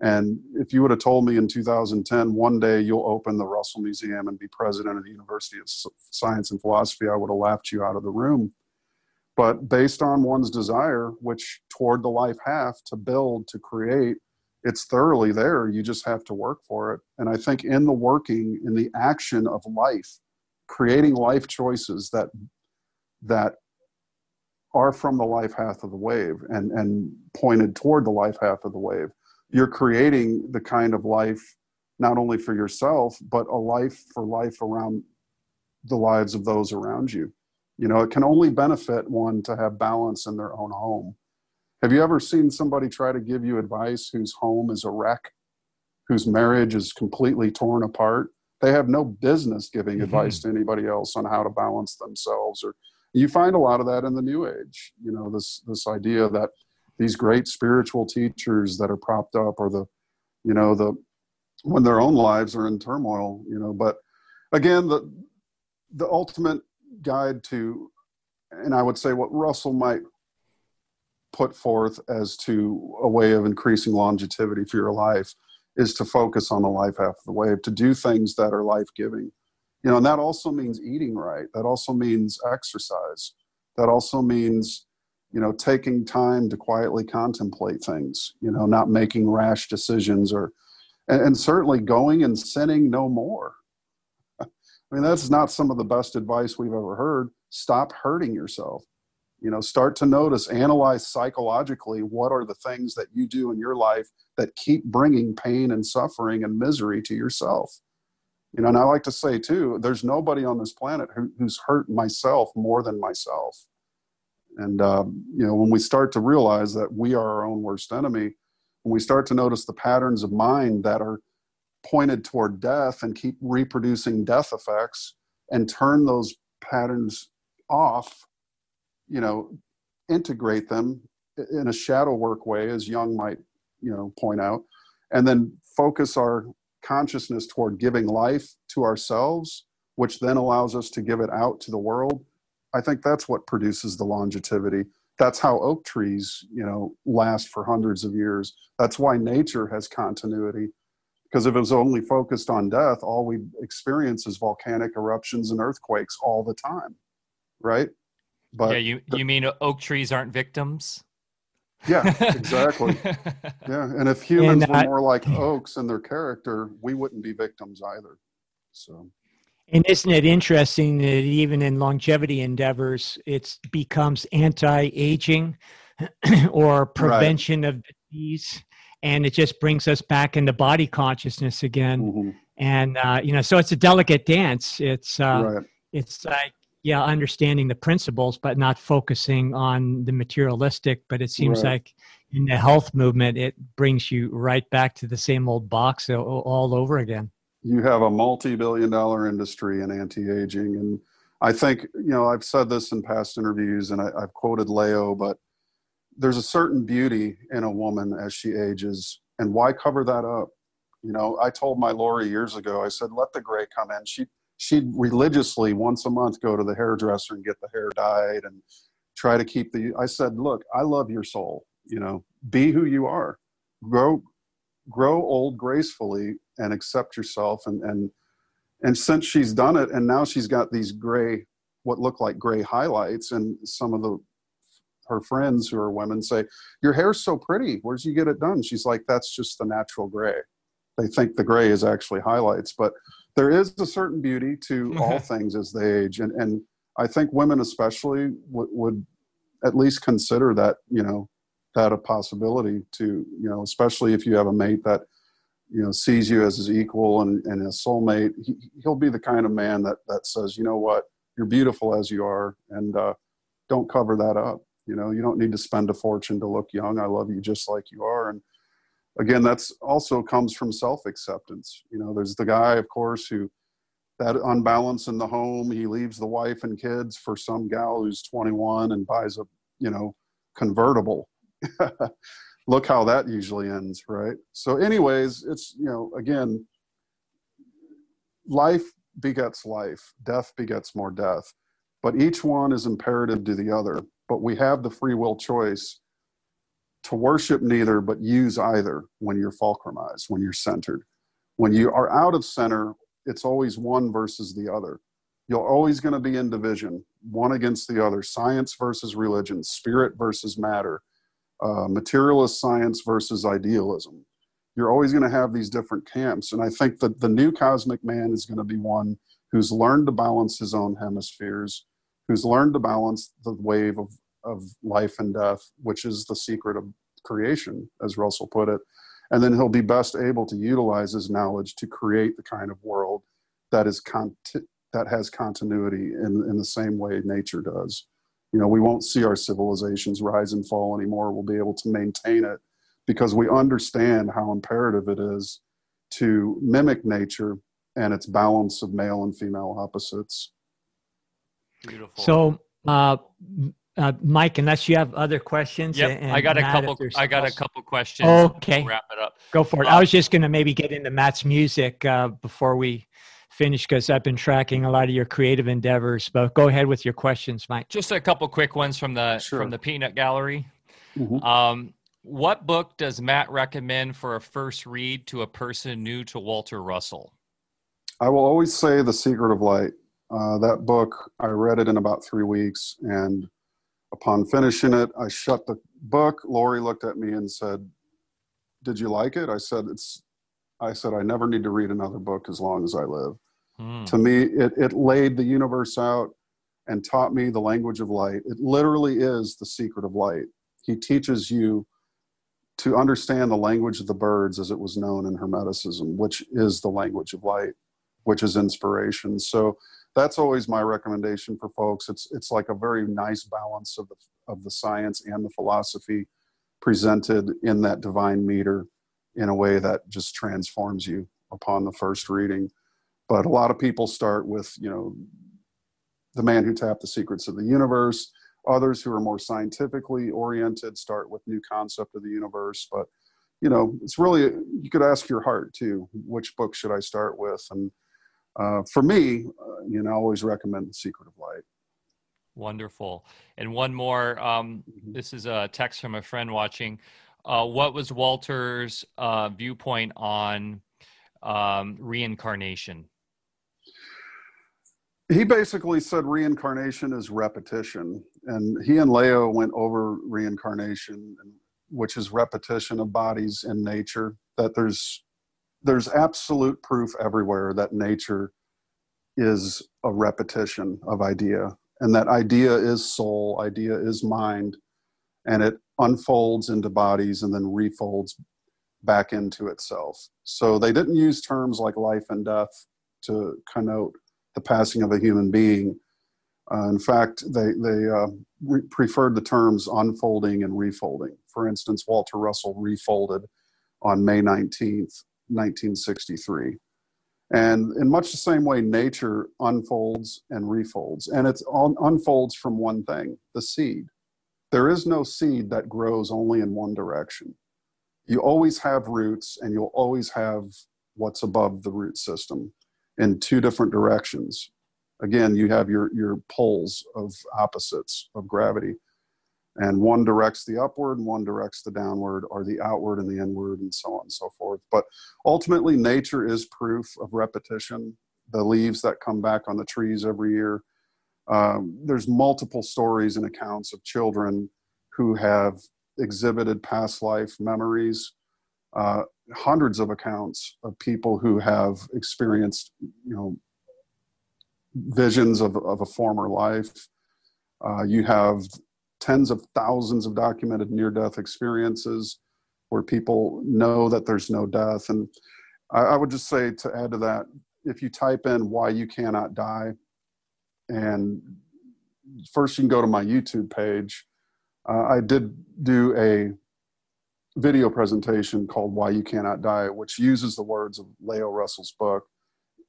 Speaker 2: And if you would have told me in 2010, one day you'll open the Russell Museum and be president of the University of Science and Philosophy, I would have laughed you out of the room. But based on one's desire, which toward the life half to build, to create, it's thoroughly there. You just have to work for it. And I think in the working, in the action of life, creating life choices that that are from the life half of the wave and and pointed toward the life half of the wave you're creating the kind of life not only for yourself but a life for life around the lives of those around you you know it can only benefit one to have balance in their own home have you ever seen somebody try to give you advice whose home is a wreck, whose marriage is completely torn apart? They have no business giving mm-hmm. advice to anybody else on how to balance themselves. Or you find a lot of that in the New Age. You know, this this idea that these great spiritual teachers that are propped up, or the, you know, the when their own lives are in turmoil. You know, but again, the the ultimate guide to and I would say what Russell might put forth as to a way of increasing longevity for your life is to focus on the life half of the wave, to do things that are life giving. You know, and that also means eating right. That also means exercise. That also means, you know, taking time to quietly contemplate things, you know, not making rash decisions or, and, and certainly going and sinning no more. I mean, that's not some of the best advice we've ever heard. Stop hurting yourself you know start to notice analyze psychologically what are the things that you do in your life that keep bringing pain and suffering and misery to yourself. You know and i like to say too there's nobody on this planet who, who's hurt myself more than myself. And um, you know, when we start to realize that we are our own worst enemy, when we start to notice the patterns of mind that are pointed toward death and keep reproducing death effects and turn those patterns off, you know, integrate them in a shadow work way, as Jung might, you know, point out, and then focus our consciousness toward giving life to ourselves, which then allows us to give it out to the world. I think that's what produces the longevity. That's how oak trees, you know, last for hundreds of years. That's why nature has continuity. Because if it was only focused on death, all we experience is volcanic eruptions and earthquakes all the time, right?
Speaker 1: But yeah, you the, you mean oak trees aren't victims?
Speaker 2: Yeah, exactly. yeah, and if humans and, uh, were more like oaks in their character, we wouldn't be victims either. So.
Speaker 3: And isn't it interesting that even in longevity endeavors, it becomes anti-aging or prevention right. of disease, and it just brings us back into body consciousness again. Mm-hmm. And uh, you know, so it's a delicate dance. It's uh, right. it's like yeah, understanding the principles, but not focusing on the materialistic. But it seems right. like in the health movement, it brings you right back to the same old box all over again.
Speaker 2: You have a multi-billion dollar industry in anti-aging, and I think you know I've said this in past interviews, and I, I've quoted Lao, but there's a certain beauty in a woman as she ages, and why cover that up? You know, I told my Lori years ago, I said, let the gray come in. She she'd religiously once a month go to the hairdresser and get the hair dyed and try to keep the i said look i love your soul you know be who you are. Grow grow old gracefully and accept yourself. And and and since she's done it and now she's got these gray what look like gray highlights and some of the her friends who are women say your hair's so pretty. Where'd you get it done? She's like that's just the natural gray. They think the gray is actually highlights but there is a certain beauty to all things as they age and and i think women especially w- would at least consider that you know that a possibility to you know especially if you have a mate that you know sees you as his equal and, and a soulmate he, he'll be the kind of man that that says you know what? You're beautiful as you are and uh, don't cover that up. You know you don't need to spend a fortune to look young. I love you just like you are. And again that's also comes from self-acceptance. You know there's the guy of course who that unbalance in the home he leaves the wife and kids for some gal who's 21 and buys a you know convertible. Look how that usually ends right? So anyways it's you know again life begets life. Death begets more death. But each one is imperative to the other. But we have the free will choice to worship neither but use either when you're fulcrumized, when you're centered. When you are out of center, it's always one versus the other. You're always going to be in division, one against the other science versus religion, spirit versus matter, uh, materialist science versus idealism. You're always going to have these different camps. And I think that the new cosmic man is going to be one who's learned to balance his own hemispheres, who's learned to balance the wave of of life and death, which is the secret of creation, as Russell put it. And then he'll be best able to utilize his knowledge to create the kind of world that is conti- that has continuity in, in the same way nature does. You know, we won't see our civilizations rise and fall anymore. We'll be able to maintain it because we understand how imperative it is to mimic nature and its balance of male and female opposites.
Speaker 3: Beautiful. So, uh, uh, Mike, unless you have other questions.
Speaker 1: Yep,
Speaker 3: and
Speaker 1: I got Matt, a couple. I got else. a couple questions.
Speaker 3: Okay,
Speaker 1: wrap it up.
Speaker 3: Go for it. Um, I was just going to maybe get into Matt's music uh, before we finish because I've been tracking a lot of your creative endeavors. But go ahead with your questions, Mike.
Speaker 1: Just a couple quick ones from the sure. from the Peanut Gallery. Mm-hmm. Um, what book does Matt recommend for a first read to a person new to Walter Russell?
Speaker 2: I will always say The Secret of Light. Uh, that book, I read it in about three weeks, and Upon finishing it, I shut the book. Lori looked at me and said, "Did you like it?" I said, "It's." I said, "I never need to read another book as long as I live." Hmm. To me, it it laid the universe out and taught me the language of light. It literally is the secret of light. He teaches you to understand the language of the birds as it was known in Hermeticism, which is the language of light, which is inspiration. So that's always my recommendation for folks. It's it's like a very nice balance of the of the science and the philosophy presented in that divine meter in a way that just transforms you upon the first reading. But a lot of people start with, you know, The Man Who Tapped the Secrets of the Universe. Others who are more scientifically oriented start with New Concept of the Universe. But, you know, it's really, you could ask your heart too, which book should I start with? And uh, for me, uh, you know, I always recommend The Secret of Light.
Speaker 1: Wonderful. And one more. Um, mm-hmm. This is a text from a friend watching. Uh, what was Walter's uh, viewpoint on um, reincarnation?
Speaker 2: He basically said reincarnation is repetition, and he and Lao went over reincarnation, which is repetition of bodies in nature. That there's there's absolute proof everywhere that nature is a repetition of idea and that idea is soul idea is mind and it unfolds into bodies and then refolds back into itself. So they didn't use terms like life and death to connote the passing of a human being. Uh, in fact they, they uh, re- preferred the terms unfolding and refolding. For instance walter russell refolded on may 19th 1963 and in much the same way, nature unfolds and refolds, and it unfolds from one thing the seed. There is no seed that grows only in one direction. You always have roots, and you'll always have what's above the root system in two different directions. Again, you have your, your poles of opposites of gravity and one directs the upward and one directs the downward or the outward and the inward and so on and so forth. But ultimately nature is proof of repetition. The leaves that come back on the trees every year um, there's multiple stories and accounts of children who have exhibited past life memories uh, hundreds of accounts of people who have experienced you know visions of, of a former life. Uh, you have tens of thousands of documented near death experiences where people know that there's no death. And I, I, would just say to add to that, if you type in why you cannot die, and first you can go to my YouTube page. Uh, I did do a video presentation called Why You Cannot Die, which uses the words of Lao Russell's book.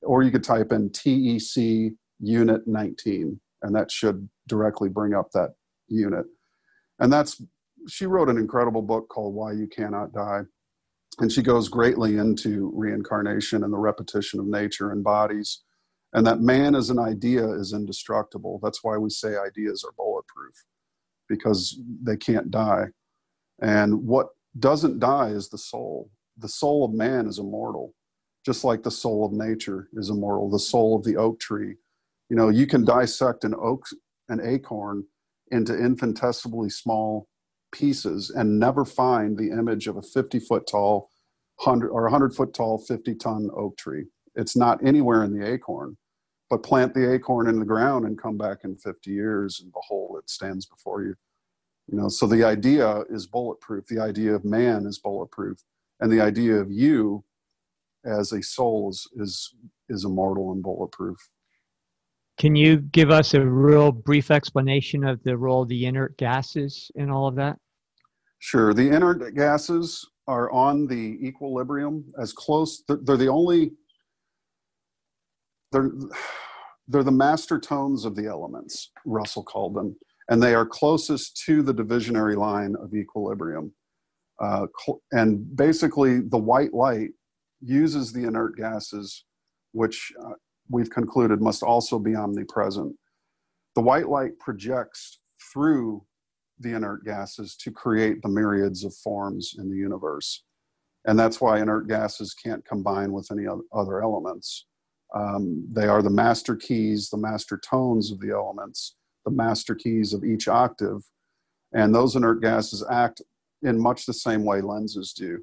Speaker 2: Or you could type in TEC Unit 19, and that should directly bring up that unit. And that's, she wrote an incredible book called Why You Cannot Die. And she goes greatly into reincarnation and the repetition of nature and bodies. And that man as an idea is indestructible. That's why we say ideas are bulletproof, because they can't die. And what doesn't die is the soul. The soul of man is immortal, just like the soul of nature is immortal, the soul of the oak tree. You know, you can dissect an oak, an acorn, into infinitesimally small pieces and never find the image of a 50 foot tall 100 or 100 foot tall 50 ton oak tree. It's not anywhere in the acorn but plant the acorn in the ground and come back in 50 years and behold it stands before you. You know so the idea is bulletproof. The idea of man is bulletproof. And the idea of you as a soul is is, is immortal and bulletproof
Speaker 3: can you give us a real brief explanation of the role of the inert gases in all of that?
Speaker 2: Sure. The inert gases are on the equilibrium as close, they're the only, they're, they're the master tones of the elements, Russell called them, and they are closest to the divisionary line of equilibrium. Uh, and basically, the white light uses the inert gases, which uh, we've concluded must also be omnipresent. The white light projects through the inert gases to create the myriads of forms in the universe. And that's why inert gases can't combine with any other elements. Um, they are the master keys, the master tones of the elements, the master keys of each octave. And those inert gases act in much the same way lenses do.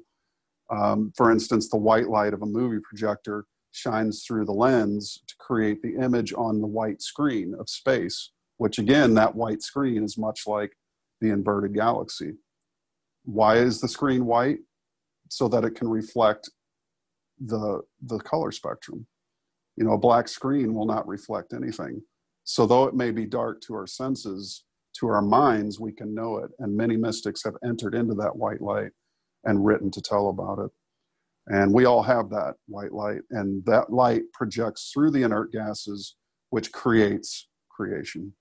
Speaker 2: Um, for instance, the white light of a movie projector shines through the lens to create the image on the white screen of space, which again, that white screen is much like the inverted galaxy. Why is the screen white? So that it can reflect the, the color spectrum. You know, a black screen will not reflect anything. So though it may be dark to our senses, to our minds, we can know it. And many mystics have entered into that white light and written to tell about it. And we all have that white light, and that light projects through the inert gases, which creates creation.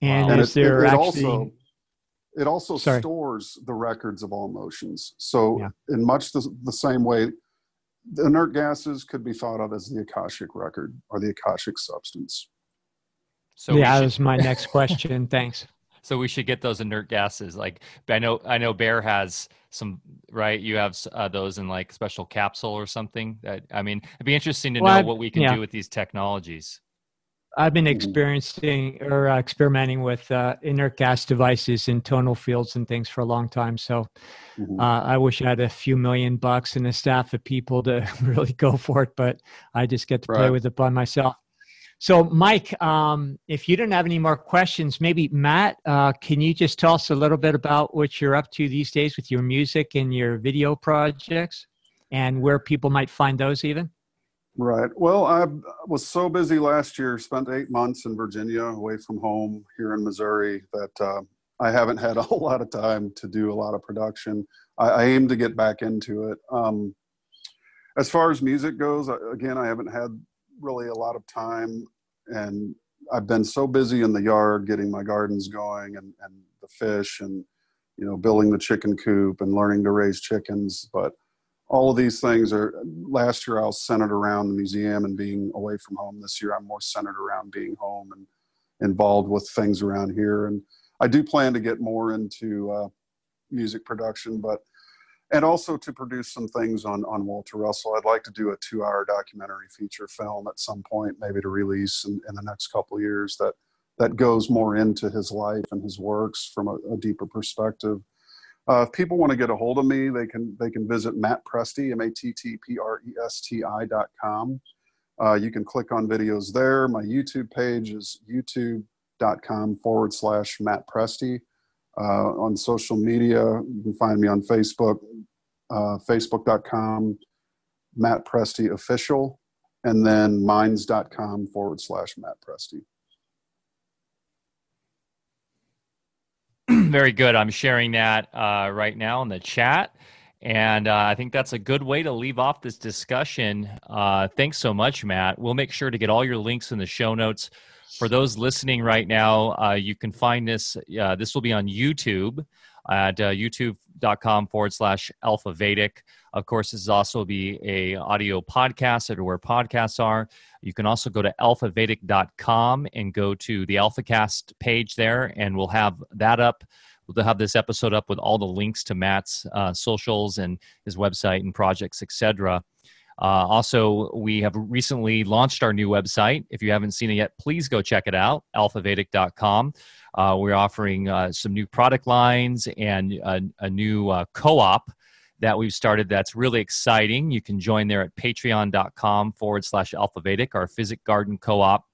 Speaker 3: And, and is it, there it, it
Speaker 2: actually... also it also Sorry. stores the records of all motions. So, yeah. in much the, the same way, the inert gases could be thought of as the akashic record or the akashic substance.
Speaker 3: So yeah, that was my next question. Thanks.
Speaker 1: So we should get those inert gases. Like I know, I know Bear has some, right? You have uh, those in like special capsule or something. That I mean, it'd be interesting to well, know I've, what we can yeah. do with these technologies.
Speaker 3: I've been experiencing or uh, experimenting with uh, inert gas devices in tonal fields and things for a long time. So mm-hmm. uh, I wish I had a few million bucks and a staff of people to really go for it, but I just get to right. play with it by myself. So, Mike, um, if you don't have any more questions, maybe Matt, uh, can you just tell us a little bit about what you're up to these days with your music and your video projects and where people might find those even?
Speaker 2: Right. Well, I was so busy last year, spent eight months in Virginia away from home here in Missouri that uh, I haven't had a whole lot of time to do a lot of production. I, I aim to get back into it. Um, as far as music goes, again, I haven't had really a lot of time and I've been so busy in the yard getting my gardens going and, and the fish and, you know, building the chicken coop and learning to raise chickens. But all of these things are last year I was centered around the museum and being away from home. This year I'm more centered around being home and involved with things around here. And I do plan to get more into uh, music production, but and also to produce some things on on Walter Russell. I'd like to do a two hour documentary feature film at some point, maybe to release in, in the next couple years that that goes more into his life and his works from a, a deeper perspective. Uh, if people want to get a hold of me, they can they can visit Matt Presti, M A T T P R E S T I dot com. Uh, you can click on videos there. My YouTube page is youtube.com forward slash Matt Presti. Uh, on social media, you can find me on Facebook, uh, facebook.com, Matt Presti official, and then minds.com forward slash Matt Presti.
Speaker 1: Very good. I'm sharing that uh, right now in the chat. And uh, I think that's a good way to leave off this discussion. Uh, thanks so much, Matt. We'll make sure to get all your links in the show notes. For those listening right now, uh, you can find this. Uh, this will be on YouTube at uh, youtube.com forward slash alpha vedic. Of course, this is also be a audio podcast at where podcasts are. You can also go to alphavedic.com and go to the AlphaCast page there, and we'll have that up. We'll have this episode up with all the links to Matt's uh, socials and his website and projects, etc. Uh, also, we have recently launched our new website. If you haven't seen it yet, please go check it out, alphavedic.com. Uh, we're offering uh, some new product lines and a, a new uh, co op that we've started that's really exciting. You can join there at patreon.com forward slash alphavedic, our physic garden co op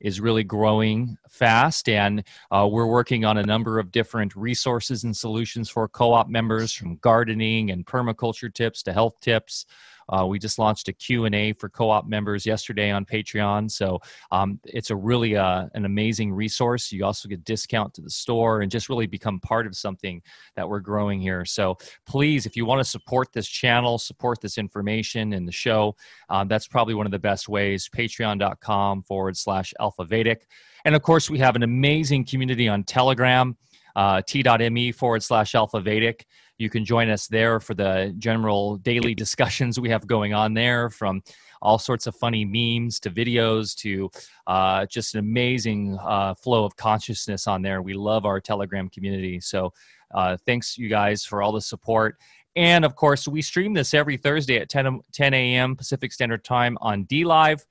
Speaker 1: is really growing fast, and uh, we're working on a number of different resources and solutions for co-op members, from gardening and permaculture tips to health tips. Uh, we just launched a Q&A for co-op members yesterday on Patreon. So um, it's a really uh, an amazing resource. You also get discount to the store and just really become part of something that we're growing here. So please, if you want to support this channel, support this information and the show, um, that's probably one of the best ways. Patreon.com forward slash Alpha Vedic. And of course, we have an amazing community on Telegram, uh, t.me forward slash Alpha Vedic. You can join us there for the general daily discussions we have going on there from all sorts of funny memes to videos to uh, just an amazing uh, flow of consciousness on there. We love our Telegram community. So uh, thanks, you guys, for all the support. And of course, we stream this every Thursday at 10, 10 a.m. Pacific Standard Time on D DLive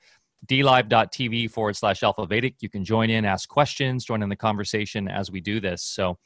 Speaker 1: dlive.tv forward slash alpha vedic. You can join in, ask questions, join in the conversation as we do this. So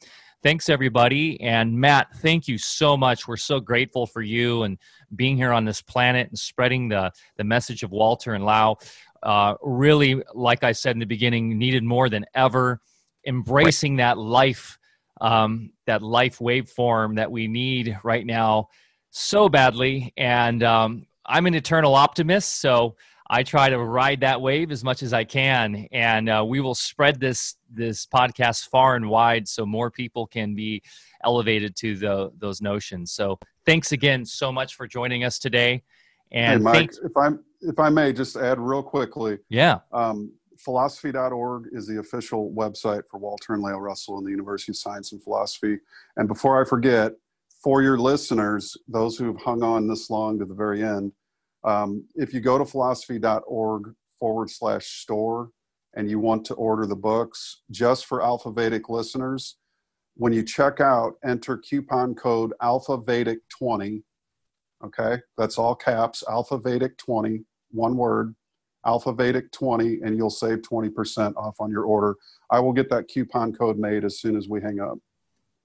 Speaker 1: thanks everybody. And matt thank you so much. We're so grateful for you and being here on this planet and spreading the the message of walter and lao uh, really like i said in the beginning needed more than ever. Embracing that life um, that life waveform that we need right now so badly. And um, i'm an eternal optimist so I try to ride that wave as much as I can, and uh, we will spread this this podcast far and wide so more people can be elevated to the, those notions. So thanks again so much for joining us today. And
Speaker 2: hey, Mike, if I if I may just add real quickly,
Speaker 1: yeah,
Speaker 2: um, philosophy.org is the official website for Walter and Lao Russell and the University of Science and Philosophy. And before I forget, for your listeners, those who've hung on this long to the very end, um, if you go to philosophy.org forward slash store and you want to order the books, just for Alpha Vedic listeners, when you check out, enter coupon code Alpha Vedic 20. Okay, that's all caps, Alpha Vedic 20, one word, Alpha Vedic 20, and you'll save 20% off on your order. I will get that coupon code made as soon as we hang up.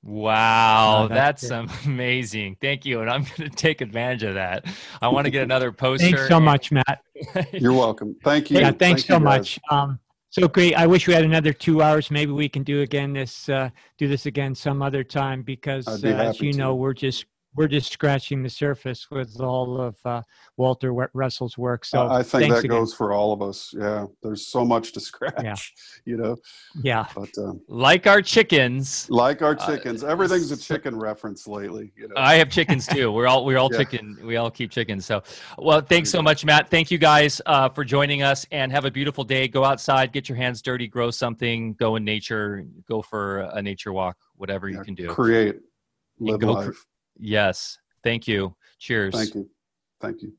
Speaker 1: Wow, oh, that's, that's amazing. Thank you. And I'm going to take advantage of that. I want to get another poster.
Speaker 3: Thanks so much, Matt.
Speaker 2: You're welcome. Thank you.
Speaker 3: Yeah, thanks
Speaker 2: Thank
Speaker 3: so much. Um, so great. I wish we had another two hours. Maybe we can do again this, uh, do this again some other time because
Speaker 2: be
Speaker 3: uh, as you
Speaker 2: to.
Speaker 3: know, we're just we're just scratching the surface with all of uh, Walter Russell's work. So
Speaker 2: I think that
Speaker 3: again.
Speaker 2: goes for all of us. Yeah, there's so much to scratch. Yeah. You know.
Speaker 3: Yeah.
Speaker 2: But um,
Speaker 1: like our chickens.
Speaker 2: Like our uh, chickens. Uh, Everything's a chicken reference lately. You know.
Speaker 1: I have chickens too. We're all we're all yeah. chicken. We all keep chickens. So, well, thanks so much, Matt. Thank you guys uh, for joining us, and have a beautiful day. Go outside, get your hands dirty, grow something, go in nature, go for a nature walk, whatever
Speaker 2: yeah,
Speaker 1: you can do.
Speaker 2: Create, live life.
Speaker 1: Yes. Thank you. Cheers.
Speaker 2: Thank you. Thank you.